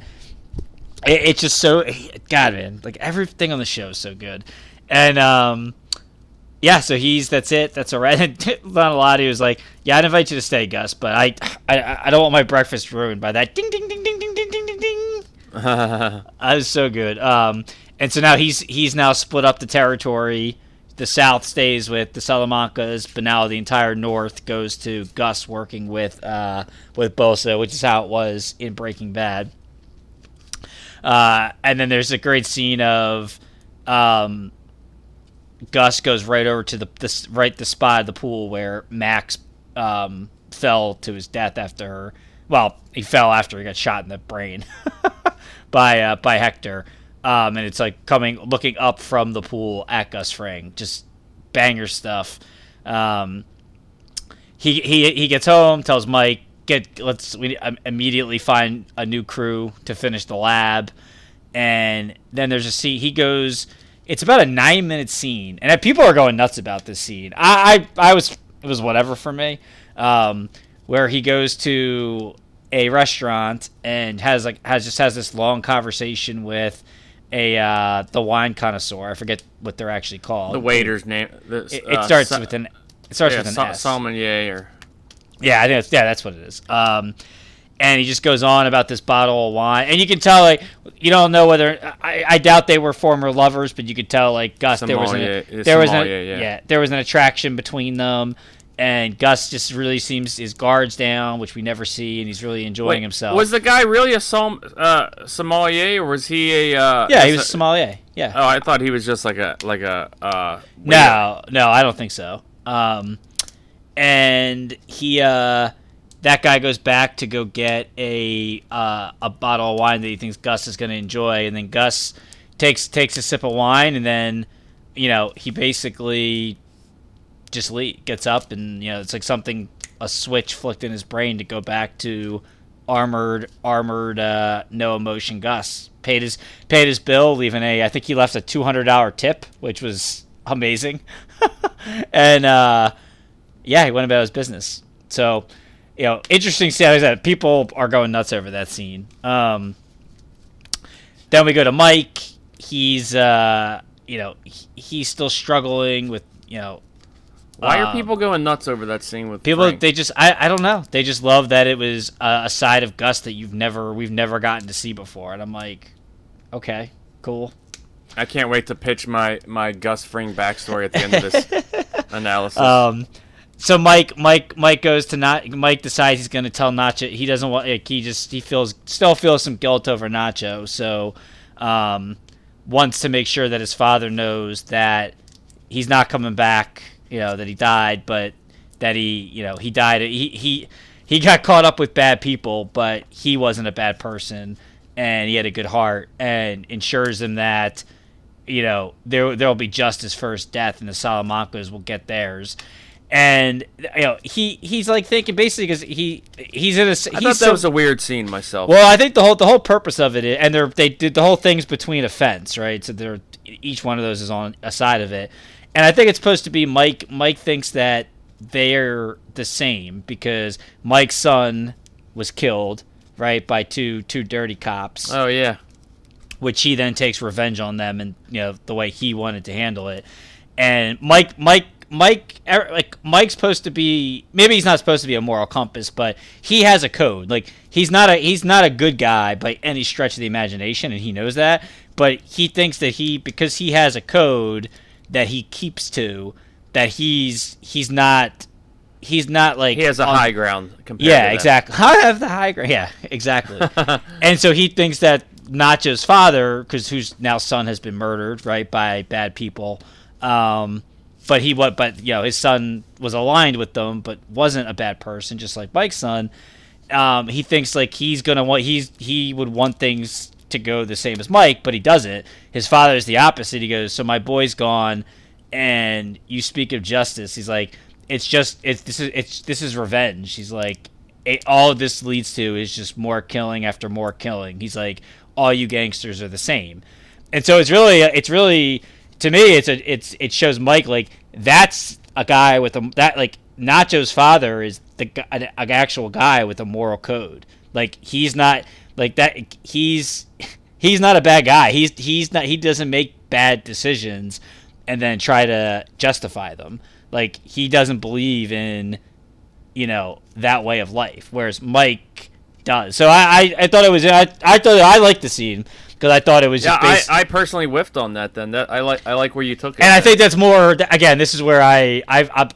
it, it's just so God, man. Like everything on the show is so good, and um, yeah. So he's that's it. That's all right. (laughs) And Lonelati was like, "Yeah, I'd invite you to stay, Gus, but I, I, I don't want my breakfast ruined by that ding, ding, ding, ding, ding, ding, ding, ding, ding." (laughs) That was so good. Um, and so now he's he's now split up the territory. The South stays with the Salamancas, but now the entire North goes to Gus working with uh, with Bolsa, which is how it was in Breaking Bad. Uh, and then there's a great scene of um, Gus goes right over to the, the right the spot of the pool where Max um, fell to his death after. her. Well, he fell after he got shot in the brain (laughs) by uh, by Hector, um, and it's like coming looking up from the pool at Gus Fring, just banger stuff. Um, he he he gets home, tells Mike, "Get let's we immediately find a new crew to finish the lab." And then there's a scene. He goes. It's about a nine minute scene, and people are going nuts about this scene. I I, I was it was whatever for me. Um, where he goes to a restaurant and has like has just has this long conversation with a uh, the wine connoisseur. I forget what they're actually called. the waiter's name. The, It, it uh, starts with an it starts yeah, with an Sa- S. sommelier or Yeah, I think that's, yeah, that's what it is. Um, and he just goes on about this bottle of wine, and you can tell like you don't know whether I, I doubt they were former lovers, but you could tell like Gus there was an, yeah, there was an, yeah. there was an attraction between them, and Gus just really seems his guards down, which we never see, and he's really enjoying Wait, himself. Was the guy really a som- uh, sommelier or was he a? Uh, yeah, he was a a- sommelier. Yeah. Oh, I thought he was just like a like a. Uh. No, no, I don't think so. Um, and he, uh, that guy goes back to go get a uh, a bottle of wine that he thinks Gus is going to enjoy, and then Gus takes takes a sip of wine, and then you know he basically just le- gets up, and you know it's like something a switch flicked in his brain to go back to armored armored uh, no emotion Gus paid his paid his bill, leaving a I think he left a two hundred dollar tip, which was amazing, (laughs) and uh, yeah, he went about his business. So you know, interesting scene. Like I said, people are going nuts over that scene. Um, then we go to Mike. He's uh, you know he, he's still struggling with you know Why are um, people going nuts over that scene with People, Frank? they just, I, I don't know. They just love that it was a, a side of Gus that you've never, we've never gotten to see before. And I'm like, okay, cool. I can't wait to pitch my my Gus Fring backstory at the end of this (laughs) analysis. Um, so Mike, Mike, Mike goes to not. Mike decides he's going to tell Nacho. He doesn't want. Like, he just he feels still feels some guilt over Nacho. So, um, wants to make sure that his father knows that he's not coming back. You know that he died, but that he, you know, he died. He he he got caught up with bad people, but he wasn't a bad person. and he had a good heart, and ensures him that you know there there'll be justice for his death, and the Salamancas will get theirs. And you know he he's like thinking basically because he he's in a I he's thought that so- was a weird scene myself. well, I think the whole the whole purpose of it, is, and they're they did the whole thing's between a fence, right? So they're each one of those is on a side of it, and I think it's supposed to be Mike. Mike thinks that they're the same because Mike's son was killed, right, by two two dirty cops, oh yeah. which he then takes revenge on them, and you know the way he wanted to handle it, and Mike Mike. Mike, er, like Mike's supposed to be. Maybe he's not supposed to be a moral compass, but he has a code. Like he's not a he's not a good guy by any stretch of the imagination, and he knows that. But he thinks that he because he has a code that he keeps to, that he's he's not he's not like He has a on- high ground compared yeah, exactly. (laughs) I have the high ground. Yeah, exactly. (laughs) and so he thinks that Nacho's father, because whose now son has been murdered, right, by bad people. Um, but he what? But you know, his son was aligned with them, but wasn't a bad person, just like Mike's son. Um, he thinks like he's gonna want he's he would want things to go the same as Mike, but he doesn't. His father is the opposite. He goes, "So my boy's gone, and you speak of justice." He's like, "It's just it's this is it's this is revenge." He's like, it, "All this leads to is just more killing after more killing." He's like, "All you gangsters are the same," and so it's really it's really to me it's a it's it shows Mike like that's a guy with a that like Nacho's father is the an, actual guy with a moral code. Like he's not like that. He's he's not a bad guy. He's he's not. He doesn't make bad decisions and then try to justify them. Like he doesn't believe in you know that way of life, whereas Mike does. So I I, I thought it was I I thought I liked the scene because I thought it was Yeah, just I, based, I personally whiffed on that. Then that I like I like where you took it. and I think that's more. Again, this is where I I I,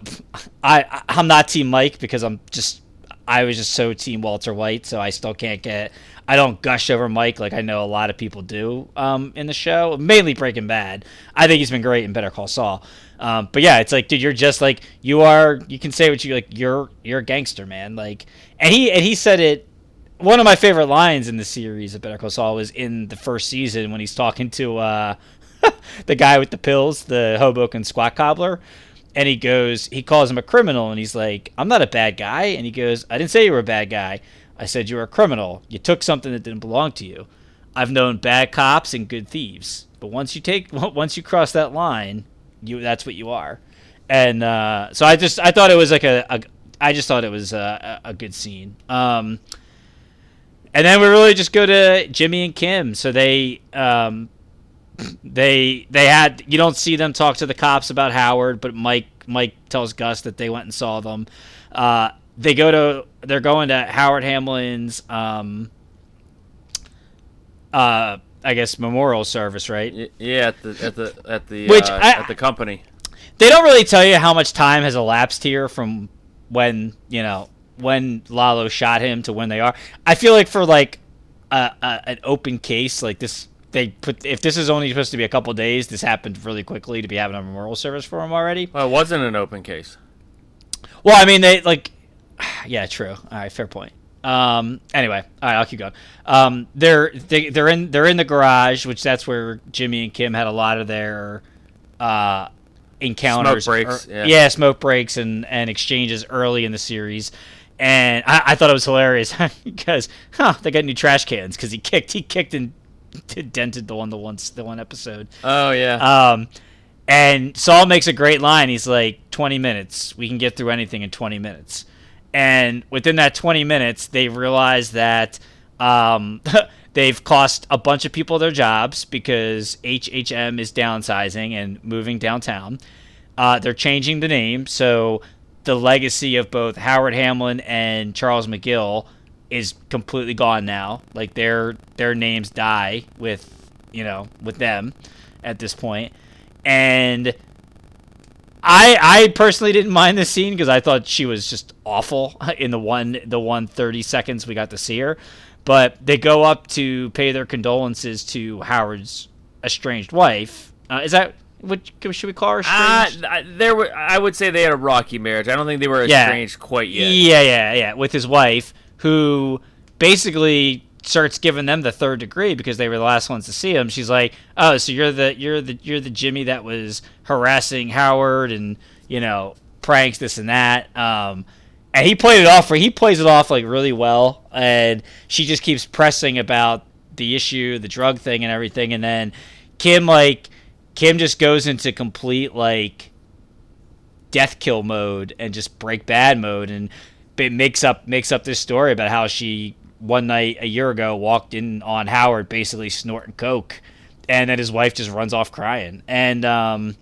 I I'm not Team Mike because I'm just I was just so Team Walter White, so I still can't get. I don't gush over Mike like I know a lot of people do um, in the show, mainly Breaking Bad. I think he's been great in Better Call Saul. Um, but yeah, it's like, dude, you're just like you are. You can say what you like. You're you're a gangster, man. Like, and he and he said it one of my favorite lines in the series of Better Call Saul was in the first season when he's talking to uh, (laughs) the guy with the pills, the Hoboken squat cobbler, and he goes, he calls him a criminal, and he's like, "I'm not a bad guy," and he goes, "I didn't say you were a bad guy. I said you were a criminal. You took something that didn't belong to you. I've known bad cops and good thieves, but once you take, (laughs) once you cross that line, you that's what you are." And uh, so I just, I thought it was like a, a I just thought it was a, a good scene. Um, and then we really just go to Jimmy and Kim. So they um, they they had you don't see them talk to the cops about Howard, but Mike Mike tells Gus that they went and saw them. Uh, they go to they're going to Howard Hamlin's um, uh, I guess memorial service, right? Yeah at the at the at the Which uh, I- at the company. They don't really tell you how much time has elapsed here from when you know when Lalo shot him to when they are. I feel like for like a, a, an open case like this, they put if this is only supposed to be a couple days, this happened really quickly to be having a memorial service for him already. Well, it wasn't an open case. Well, I mean, they like, (sighs) yeah, true. All right, fair point. Um. Anyway, all right, I'll keep going. Um. They're they, they're in they're in the garage, which that's where Jimmy and Kim had a lot of their, uh, encounters. Smoke breaks, or- yeah. smoke breaks and and exchanges early in the series. And I, I thought it was hilarious (laughs) because, huh? They got new trash cans because he kicked he kicked and (laughs) dented the one the once the one episode. Oh yeah. Um, and Saul makes a great line. He's like, 20 minutes. We can get through anything in 20 minutes. And within that 20 minutes, they realize that um, (laughs) they've cost a bunch of people their jobs because HHM is downsizing and moving downtown. Uh, they're changing the name. So the legacy of both Howard Hamlin and Charles McGill is completely gone now. Like their their names die with you know with them at this point. And I I personally didn't mind the scene because I thought she was just awful (laughs) in the one the one thirty seconds we got to see her. But they go up to pay their condolences to Howard's estranged wife. Uh, is that what should we call her? Uh, Estranged? I- there were. I would say they had a rocky marriage. I don't think they were Yeah. estranged quite yet. Yeah, yeah, yeah, with his wife, who basically starts giving them the third degree because they were the last ones to see him. She's like, "Oh, so you're the you're the you're the Jimmy that was harassing Howard and you know pranks this and that." Um, and he played it off for he plays it off like really well, and she just keeps pressing about the issue, the drug thing, and everything, and then Kim like Kim just goes into complete like death kill mode and just break bad mode and it makes up makes up this story about how she one night a year ago walked in on Howard basically snorting coke, and then his wife just runs off crying. And um,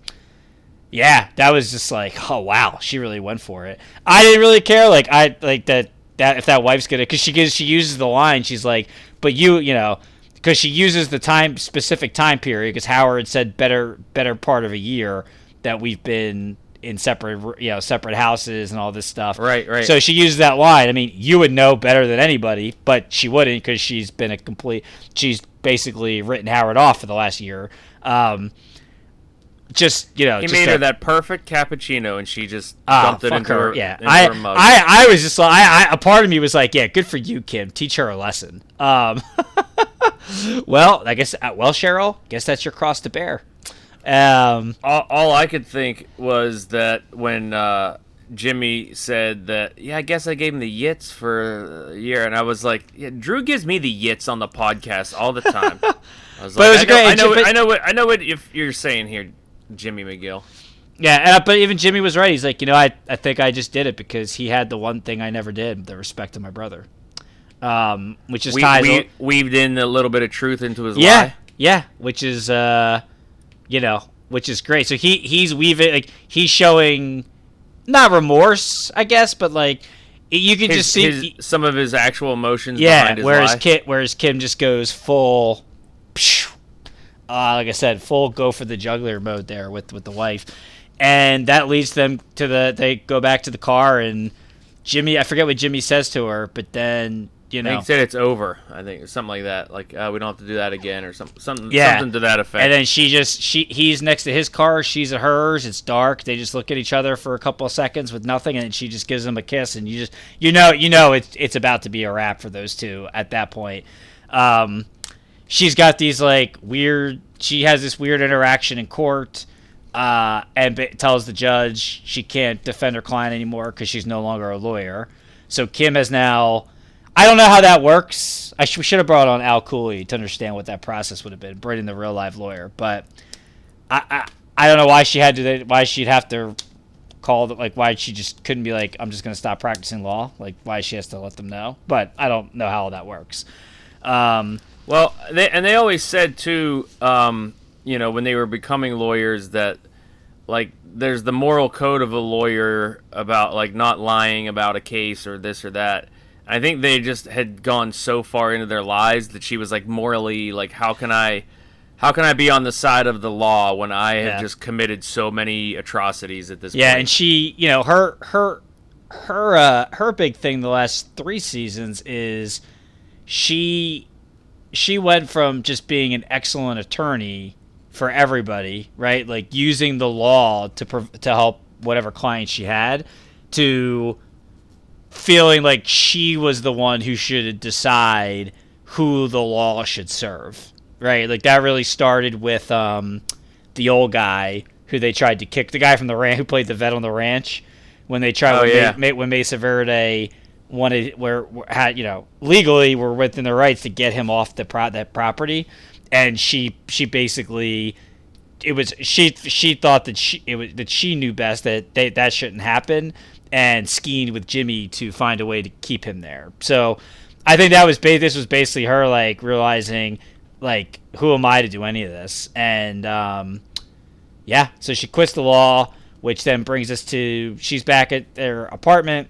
yeah, that was just like, (laughs) oh wow, she really went for it. I didn't really care, like I like that that if that wife's gonna because she gives she uses the line, she's like, but you you know. Because she uses the time specific time period, because Howard said better better part of a year that we've been in separate you know separate houses and all this stuff. Right, right. So she uses that line. I mean, you would know better than anybody, but she wouldn't because she's been a complete. She's basically written Howard off for the last year. Um, just you know, He made her that perfect cappuccino, and she just Ah, dumped it into her. her, Yeah, into I, her. I, I was just like, I, I, a part of me was like, yeah, good for you, Kim. Teach her a lesson. Um, (laughs) well, I guess, uh, well, Cheryl, guess that's your cross to bear. Um, all, all I could think was that when uh, Jimmy said that, yeah, I guess I gave him the yits for a year, and I was like, yeah, Drew gives me the yits on the podcast all the time. (laughs) I was But it was I know, great, I know, but- I know what I know what if you're saying here, Jimmy McGill. yeah, and, but even Jimmy was right. He's like, you know, I, I think I just did it because he had the one thing I never did, the respect of my brother. Um, which is We, ties. we weaved in a little bit of truth into his yeah, lie. yeah, which is, uh, you know, which is great. So he he's weaving like he's showing not remorse, I guess, but like you can His, just see his- some of his actual emotions Yeah, behind his whereas lie. Kim, whereas Kim just goes full, uh, like I said, full go for the juggler mode there with with the wife, and that leads them to the they go back to the car and Jimmy, I forget what Jimmy says to her, but then you know, he said it's over. I think something like that. Like uh, we don't have to do that again, or something, something, Yeah. something to that effect. and then she just she he's next to his car, she's at hers. It's dark. They just look at each other for a couple of seconds with nothing, and then she just gives him a kiss, and you just you know you know it's it's about to be a wrap for those two at that point. Um, she's got these like weird. She has this weird interaction in court, uh, and b- tells the judge she can't defend her client anymore because she's no longer a lawyer. So Kim has now. I don't know how that works. I sh- should have brought on Al Cooley to understand what that process would have been, bringing the real live lawyer. But I, I, I don't know why she had to. Why she'd have to call like why she just couldn't be like I'm just gonna stop practicing law. Like why she has to let them know. But I don't know how that works. Um, Well, they and they always said too, um, you know, when they were becoming lawyers that like there's the moral code of a lawyer about like not lying about a case or this or that. I think they just had gone so far into their lives that she was like morally like how can I how can I be on the side of the law when I have just committed so many atrocities at this Yeah, point? Yeah, and she, you know, her her her uh her big thing the last 3 seasons is she she went from just being an excellent attorney for everybody, right? Like using the law to prov- to help whatever client she had to feeling like she was the one who should decide who the law should serve, right? Like that really started with um, the old guy who they tried to kick, the guy from the ranch (laughs) who played the vet on the ranch when they tried Oh, when, yeah. Ma- when Mesa Verde wanted where had you know legally were within their rights to get him off the pro- that property, and she she basically it was she she thought that she it was that she knew best that they, that shouldn't happen and skiing with Jimmy to find a way to keep him there. So I think that was ba- this was basically her like realizing like who am I to do any of this? And um, yeah so she quits the law which then brings us to she's back at their apartment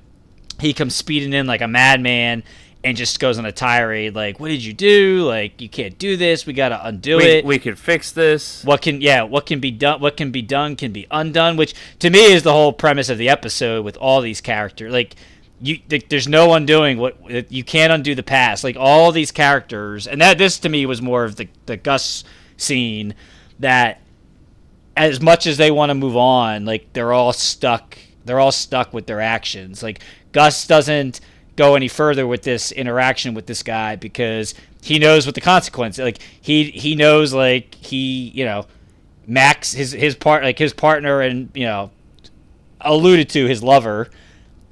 he comes speeding in like a madman and just goes on a tirade like what did you do? Like you can't do this. We got to undo we, it. we could fix this. what can yeah what can be done what can be done can be undone which to me is the whole premise of the episode with all these characters. Like you th- there's no undoing what you can't undo the past. Like all these characters and that this to me was more of the the gus scene that as much as they want to move on like they're all stuck they're all stuck with their actions. Like gus doesn't go any further with this interaction with this guy because he knows what the consequence. Like he he knows like he you know Max his his part like his partner and you know alluded to his lover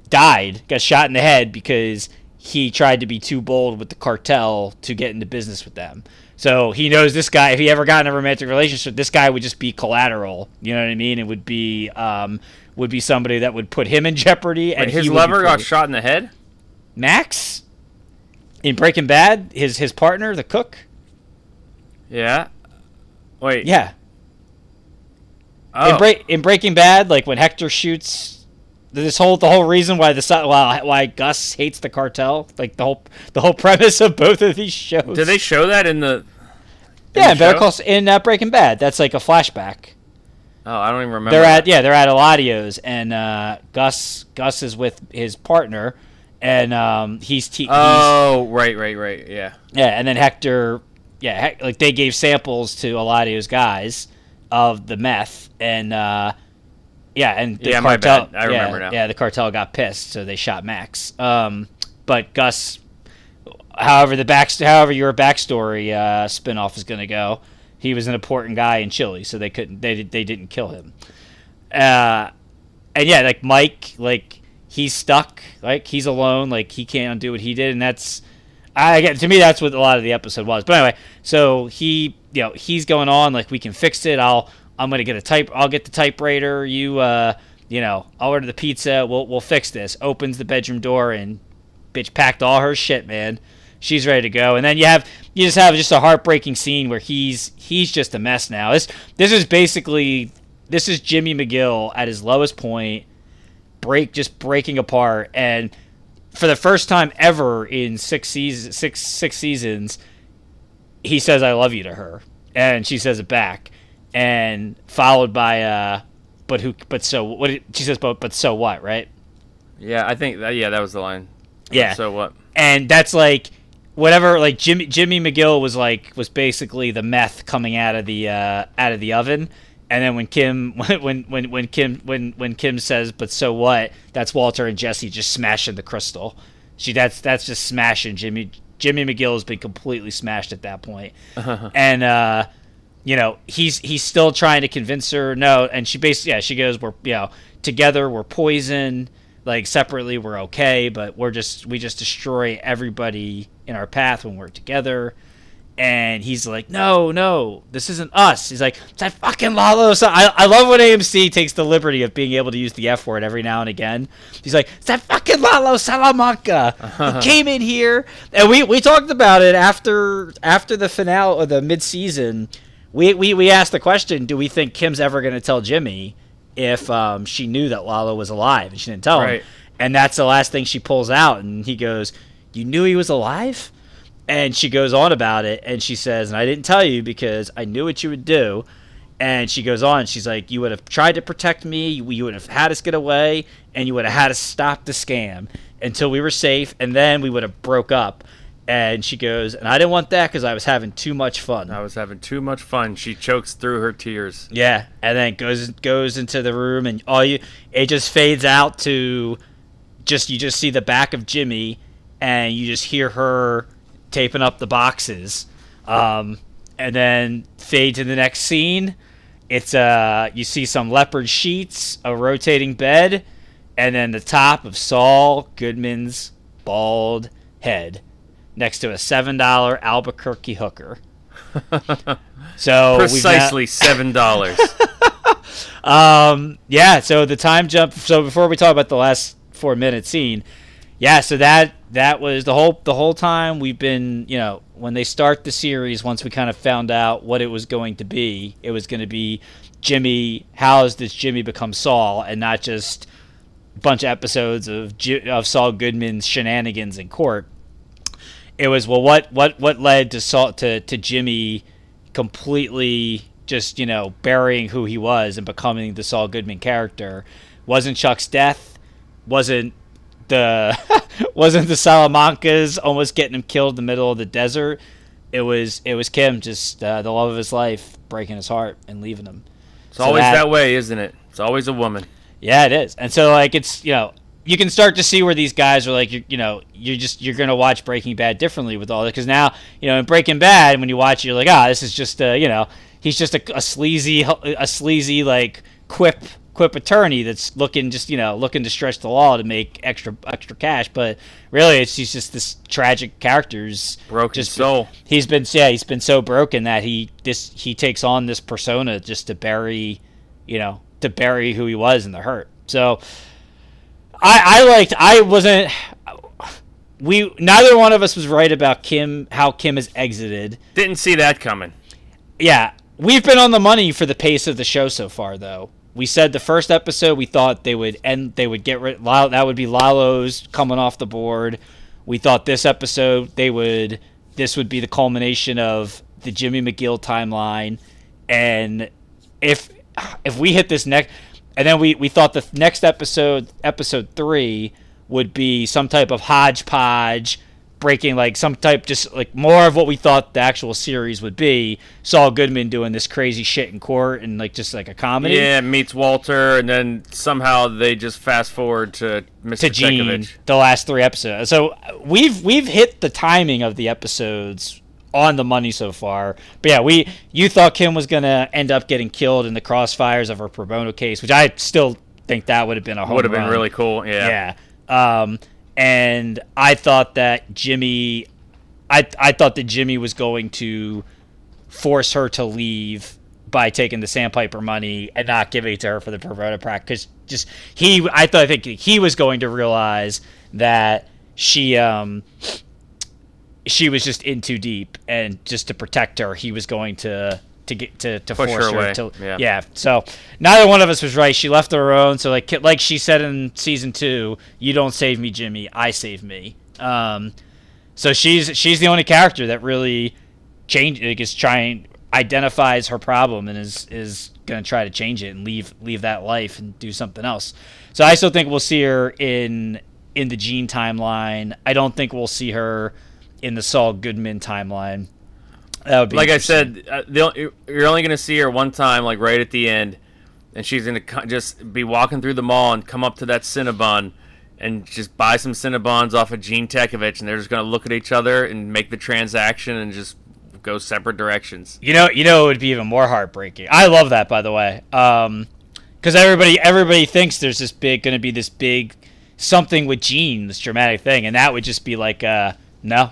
died got shot in the head because he tried to be too bold with the cartel to get into business with them. So he knows this guy. If he ever got in a romantic relationship, this guy would just be collateral. You know what I mean? It would be um, would be somebody that would put him in jeopardy. And his he would be lover got shot in the head. Max in Breaking Bad. His his partner, the cook. Yeah. Wait. Yeah, Oh. in, Bra- in Breaking Bad, like when Hector shoots. This whole the whole reason why the why why Gus hates the cartel, like the whole the whole (laughs) premise of both of these shows. Did they show that in the? in Yeah, the in Better? Call in uh, Breaking Bad. That's like a flashback. Oh, I don't even remember. They're at yeah, they're at Eladio's, and uh, Gus Gus is with his partner, and um, he's, te- he's Oh, right, right, right. Yeah. yeah, and then Hector, yeah, Hec- like they gave samples to Eladio's guys of the meth, and uh, yeah, and the Yeah, my cartel, bad. I remember yeah, now. Yeah, the cartel got pissed, so they shot Max. Um, but Gus, however the back, however your backstory uh, spinoff is going to go, he was an important guy in Chile, so they couldn't, they they didn't kill him. Uh, and yeah, like Mike, like he's stuck, like he's alone, like he can't undo what he did, and that's, I get to me that's what a lot of the episode was. But anyway, so he, you know, he's going on like we can fix it. I'll, I'm gonna get a type, I'll get the typewriter. You, uh, you know, I'll order the pizza. We'll we'll fix this. Opens the bedroom door and bitch packed all her shit, man. She's ready to go. And then you have you just have just a heartbreaking scene where he's he's just a mess now. This this is basically this is Jimmy McGill at his lowest point, break just breaking apart and for the first time ever in six seasons six six seasons he says I love you to her and she says it back and followed by uh but who but so what she says but but so what, right? Yeah, I think that. Yeah, that was the line. Yeah. So what? and that's like whatever like Jimmy Jimmy McGill was like was basically the meth coming out of the uh, out of the oven. And then when Kim (laughs) when when when Kim when when Kim says but so what that's Walter and Jesse just smashing the crystal. She that's that's just smashing Jimmy Jimmy McGill has been completely smashed at that point. and uh you know he's he's still trying to convince her no and she basically yeah she goes we're you know together we're poison like separately we're okay but we're just we just destroy everybody in our path when we're together. And he's like no no this isn't us. He's like it's that fucking lalo. I, I love when amc takes the liberty of being able to use the f word every now and again. He's like it's that fucking lalo salamanca. He uh-huh. came in here and we we talked about it after after the finale or the mid-season. We, we we asked the question do we think kim's ever going to tell jimmy if um, she knew that lalo was alive and she didn't tell Right. him and that's the last thing she pulls out and he goes you knew he was alive? And she goes on about it and she says and i didn't tell you because i knew what you would do. And she goes on she's like you would have tried to protect me. You you would have had us get away and you would have had us stop the scam until we were safe and then we would have broke up and she goes and i didn't want that because i was having too much fun I was having too much fun. She chokes through her tears. yeah, and then goes goes into the room, and all you it just fades out to just you just see the back of Jimmy, and you just hear her taping up the boxes, um, and then fade to the next scene. It's uh you see some leopard sheets, a rotating bed, and then the top of Saul Goodman's bald head next to a seven dollar Albuquerque hooker. (laughs) So Precisely seven dollars. (laughs) (laughs) um, yeah. So the time jump. So before we talk about the last four minute scene, yeah. So that that was the whole the whole time we've been. You know, when they start the series, once we kind of found out what it was going to be, it was going to be Jimmy. How this Jimmy become Saul, and not just a bunch of episodes of of Saul Goodman's shenanigans in court. It was well, what what what led to Saul to to Jimmy completely just you know burying who he was and becoming the Saul Goodman character wasn't Chuck's death, wasn't the (laughs) wasn't the Salamancas almost getting him killed in the middle of the desert. It was it was Kim just uh, the love of his life breaking his heart and leaving him. It's So always that- that way, isn't it? It's always a woman. Yeah, it is. And so like it's you know you can start to see where these guys are like you, you know you're just you're gonna watch Breaking Bad differently with all that because now you know in Breaking Bad when you watch it you're like ah this is just a you know he's just a, a sleazy a sleazy like quip quip attorney that's looking just you know looking to stretch the law to make extra extra cash but really it's he's just this tragic character's Broken just soul. he's been yeah he's been so broken that he this he takes on this persona just to bury you know to bury who he was in the hurt so I, I liked. I wasn't. We neither one of us was right about Kim. How Kim has exited. Didn't see that coming. Yeah, we've been on the money for the pace of the show so far, though. We said the first episode we thought they would end. They would get rid. That would be Lalo's coming off the board. We thought this episode they would. This would be the culmination of the Jimmy McGill timeline, and if if we hit this next and then we, we thought the next episode, episode three, would be some type of hodgepodge, breaking like some type, just like more of what we thought the actual series would be. Saul Goodman doing this crazy shit in court and like just like a comedy. Yeah, meets Walter, and then somehow they just fast forward to Mr. To Gene, the last three episodes. So we've we've hit the timing of the episodes on the money so far. But yeah, we you thought Kim was gonna end up getting killed in the crossfires of her pro bono case, which I still think that would have been a Would have been really cool. Yeah. Yeah. Um, and I thought that Jimmy, I I thought that Jimmy was going to force her to leave by taking the sandpiper money and not giving it to her for the pro bono practice. Because just he, I thought I think he was going to realize that she um she was just in too deep, and just to protect her, he was going to to get to, to Push her force her, away. to Yeah. yeah. So neither one of us was right. She left her own. So like like she said in season two, you don't save me, Jimmy. I save me. Um, so she's she's the only character that really change like, is trying identifies her problem and is is gonna try to change it and leave leave that life and do something else. So I still think we'll see her in in the Gene timeline. I don't think we'll see her in the Saul Goodman timeline. That would be Like I said, uh, the, you're only going to see her one time, like right at the end, and she's going to just be walking through the mall and come up to that Cinnabon and just buy some Cinnabons off of Gene Takovic, and they're just going to look at each other and make the transaction and just go separate directions. You know, you know, it would be even more heartbreaking. I love that, by the way, because everybody, everybody thinks there's this big, going to be this big something with Gene, this dramatic thing, and that would just be like, uh, no,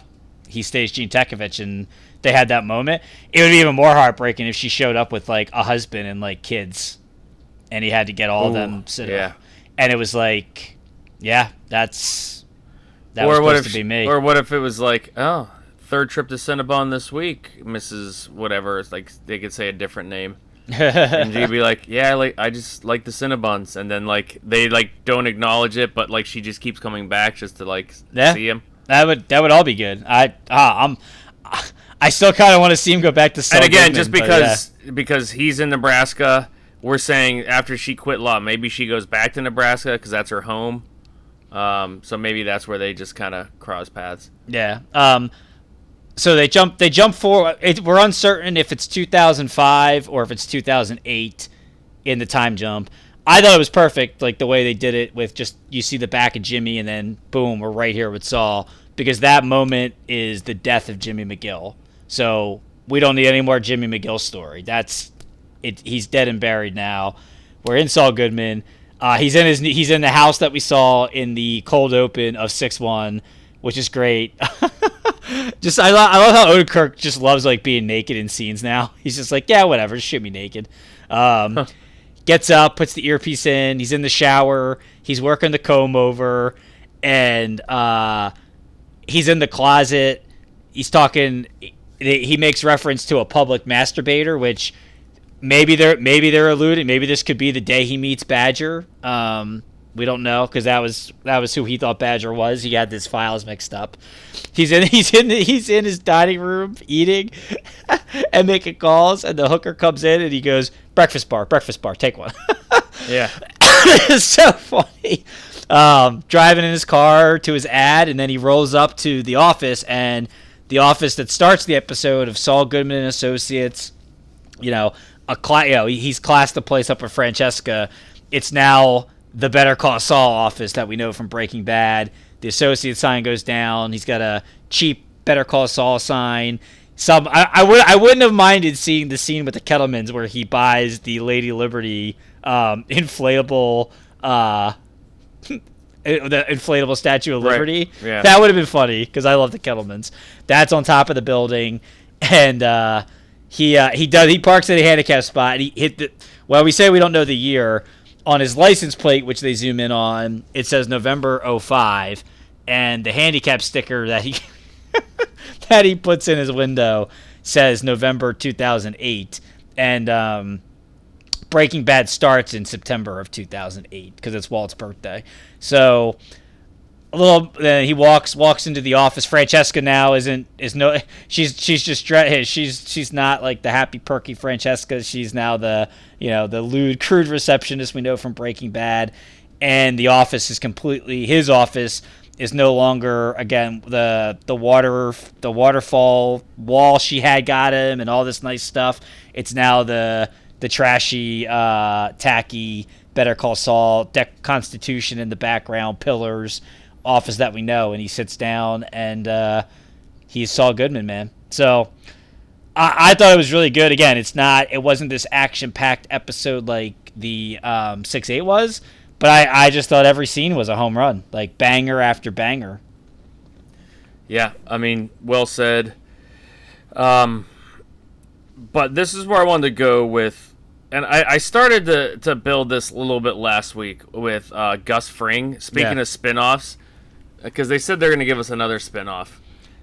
he stays Gene Takovic, and they had that moment. It would be even more heartbreaking if she showed up with like a husband and like kids, and he had to get all of them sit yeah. up. and it was like, yeah, that's that or was what supposed if to be me. Or what if it was like, oh, third trip to Cinnabon this week, Mrs. Whatever. It's like they could say a different name. (laughs) and she'd be like, yeah, I like I just like the Cinnabons, and then like they like don't acknowledge it, but like she just keeps coming back just to like Yeah. see him. That would that would all be good. I ah, I'm I still kind of want to see him go back to. Saul and again, Goodman, just because because he's in Nebraska, we're saying after she quit law, maybe she goes back to Nebraska because that's her home. Um, so maybe that's where they just kind of cross paths. yeah, yeah. Um, so they jump they jump forward. It, we're uncertain if it's 2005 or if it's 2008 in the time jump. I thought it was perfect, like the way they did it with just you see the back of Jimmy and then boom, we're right here with Saul because that moment is the death of Jimmy McGill. So we don't need any more Jimmy McGill story. That's it. He's dead and buried now. We're in Saul Goodman. Uh, he's in his he's in the house that we saw in the cold open of six one, which is great. (laughs) just I, lo- I love how Odenkirk just loves like being naked in scenes now. (laughs) He's just like, yeah, whatever, just shoot me naked. Um, gets up, puts the earpiece in. He's in the shower. He's working the comb over, and uh, he's in the closet. He's talking. He makes reference to a public masturbator, which maybe they're maybe they're alluding. Maybe this could be the day he meets Badger. Um, we don't know because that was that was who he thought Badger was. He had his files mixed up. He's in (laughs) he's in he's in his dining room eating (laughs) and making calls, and the hooker comes in and he goes breakfast bar, breakfast bar, take one. (laughs) Yeah, it's so funny. Um, driving in his car to his ad, and then he rolls up to the office, and the office that starts the episode of Saul Goodman and Associates. You know, a cla- you know, he's classed the place up with Francesca. It's now the Better Call Saul office that we know from Breaking Bad. The associate sign goes down. He's got a cheap Better Call Saul sign. Some I, I would I wouldn't have minded seeing the scene with the Kettlemans where he buys the Lady Liberty um, (laughs) inflatable uh, (laughs) the inflatable Statue of Right. Liberty. Yeah. That would have been funny because I love the Kettlemans. That's on top of the building, (laughs) and uh, he uh, he does he parks at a handicap spot. And he hit the well. We say we don't know the year on his license plate, which they zoom in on. It says November 05, and the handicap sticker that he (laughs) that he puts in his window says November 2008, and um, Breaking Bad starts in September of 2008 because it's Walt's birthday. So a little then he walks walks into the office. Francesca now isn't is no she's she's just she's she's not like the happy perky Francesca. She's now the you know the lewd crude receptionist we know from Breaking Bad, and the office is completely his office is no longer again the the water the waterfall wall she had got him and all this nice stuff. It's now the the trashy, uh, tacky Better Call Saul deck Constitution in the background, pillars, office that we know, and he sits down and uh, he's Saul Goodman, man. So I, I thought it was really good. Again, it's not, it wasn't this action packed episode like the um, six eight was, but I, I just thought every scene was a home run, like banger after banger. Yeah, I mean, well said. Um, but this is where I wanted to go with, and I, I started to, to build this a little bit last week with uh, Gus Fring. Speaking Yeah. of spin-offs, because they said they're going to give us another spin-off.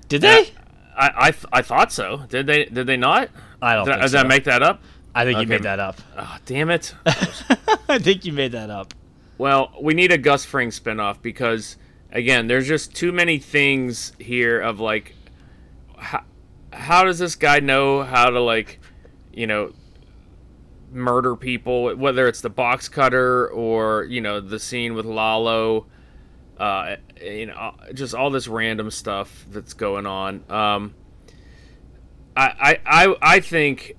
Did they? I, I, th- I thought so. Did they? Did they not? I don't Did, I- think did I make that up? I think you made that up. Oh, damn it. (laughs) I think you made that up. Well, we need a Gus Fring spinoff because again, there's just too many things here of like how, how does this guy know how to like, you know, murder people whether it's the box cutter or, you know, the scene with Lalo uh you know, just all this random stuff that's going on. Um I I I, I think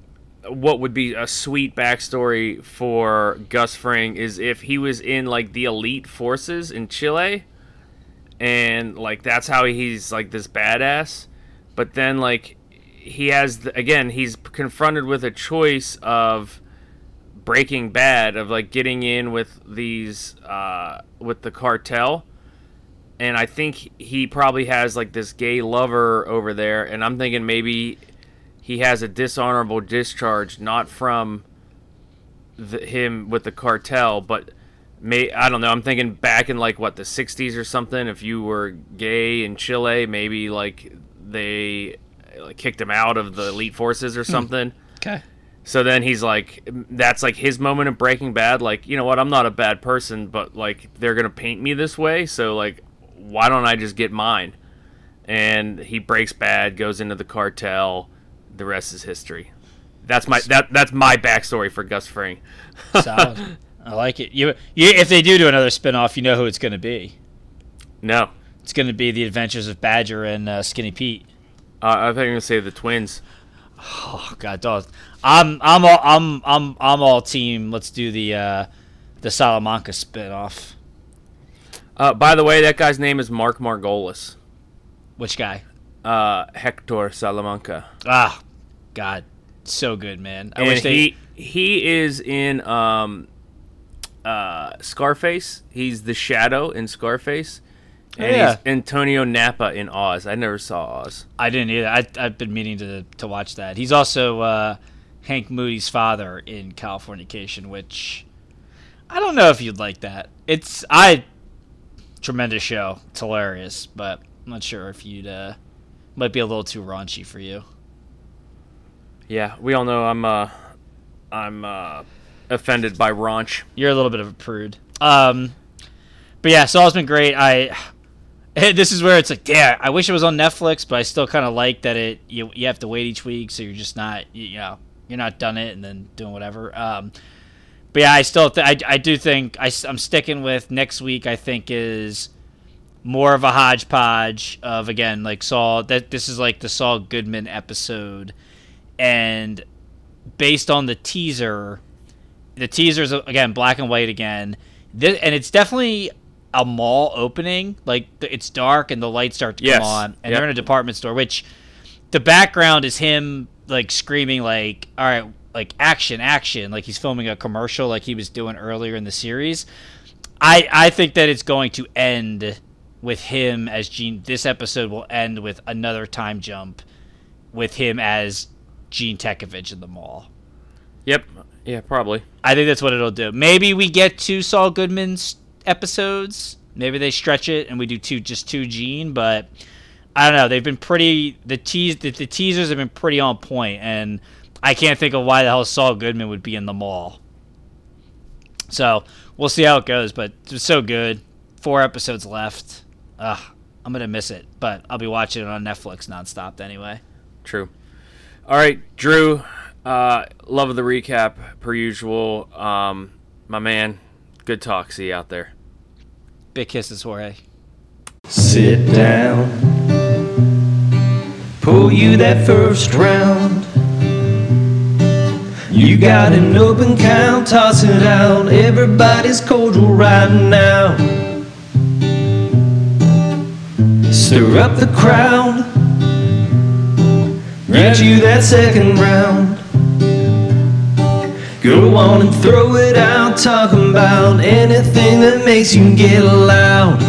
what would be a sweet backstory for Gus Fring is if he was in like the elite forces in Chile, and like that's how he's like this badass. But then like he has the, again he's confronted with a choice of Breaking Bad of like getting in with these uh, with the cartel. And I think he probably has like this gay lover over there, and I'm thinking maybe he has a dishonorable discharge, not from the, him with the cartel, but may I don't know. I'm thinking back in like what the '60s or something. If you were gay in Chile, maybe like they like, kicked him out of the elite forces or hmm. something. Okay. So then he's like, that's like his moment of Breaking Bad. Like, you know what? I'm not a bad person, but like they're gonna paint me this way. So like, why don't I just get mine? And he breaks bad, goes into the cartel. The rest is history. That's my that that's my backstory for Gus Fring. (laughs) Solid. I like it. You, you, if they do do another spin-off, you know who it's going to be. No, It's going to be the Adventures of Badger and uh, Skinny Pete. uh, I thought you were gonna say the twins. Oh God, dog. I'm I'm all I'm I'm I'm all team. Let's do the uh, the Salamanca spin-off. Uh, by the way, that guy's name is Mark Margolis. Which guy? Uh, Hector Salamanca. Ah, God, so good, man. I and wish they. he he is in um uh Scarface. He's the Shadow in Scarface, and Oh, yeah. he's Antonio Nappa in Oz. I never saw Oz. I didn't either. I, I've been meaning to to watch that. He's also uh, Hank Moody's father in Californication, which I don't know if you'd like that. It's I tremendous show. It's hilarious, but I'm not sure if you'd uh, might be a little too raunchy for you. Yeah, we all know I'm uh I'm uh offended by raunch. You're a little bit of a prude. Um, but yeah, Saul's been great. I (laughs) this is where it's like, yeah, I wish it was on Netflix, but I still kind of like that it you you have to wait each week, so you're just not you, you know you're not done it and then doing whatever. Um, but yeah, I still th- I I do think I am sticking with next week. I think is more of a hodgepodge of again like Saul that this is like the Saul Goodman episode, and based on the teaser the teaser's again black and white again This, and it's definitely a mall opening. Like it's dark and the lights start to Yes. come on, and Yep. they're in a department store. Which the background is him like screaming like, "All right, like action, action!" Like he's filming a commercial, like he was doing earlier in the series. I I think that it's going to end with him as Gene. This episode will end with another time jump with him as Gene Takovic in the mall. Yep. Yeah, probably. I think that's what it'll do. Maybe we get two Saul Goodman's episodes. Maybe they stretch it and we do two, just two Gene. But I don't know. They've been pretty. The teas, the, the teasers have been pretty on point, and I can't think of why the hell Saul Goodman would be in the mall. So we'll see how it goes. But it's so good. Four episodes left. Ugh, I'm gonna miss it, but I'll be watching it on Netflix nonstop anyway. True. All right, Drew. Uh, love of the recap per usual. Um, my man, good talk. See you out there. Big kisses, Jorge. Sit down. Pull you that first round. You got an open count, toss it out. Everybody's cordial right now. Stir up the crowd. Get you that second round. Go on and throw it out, talking about anything that makes you get loud.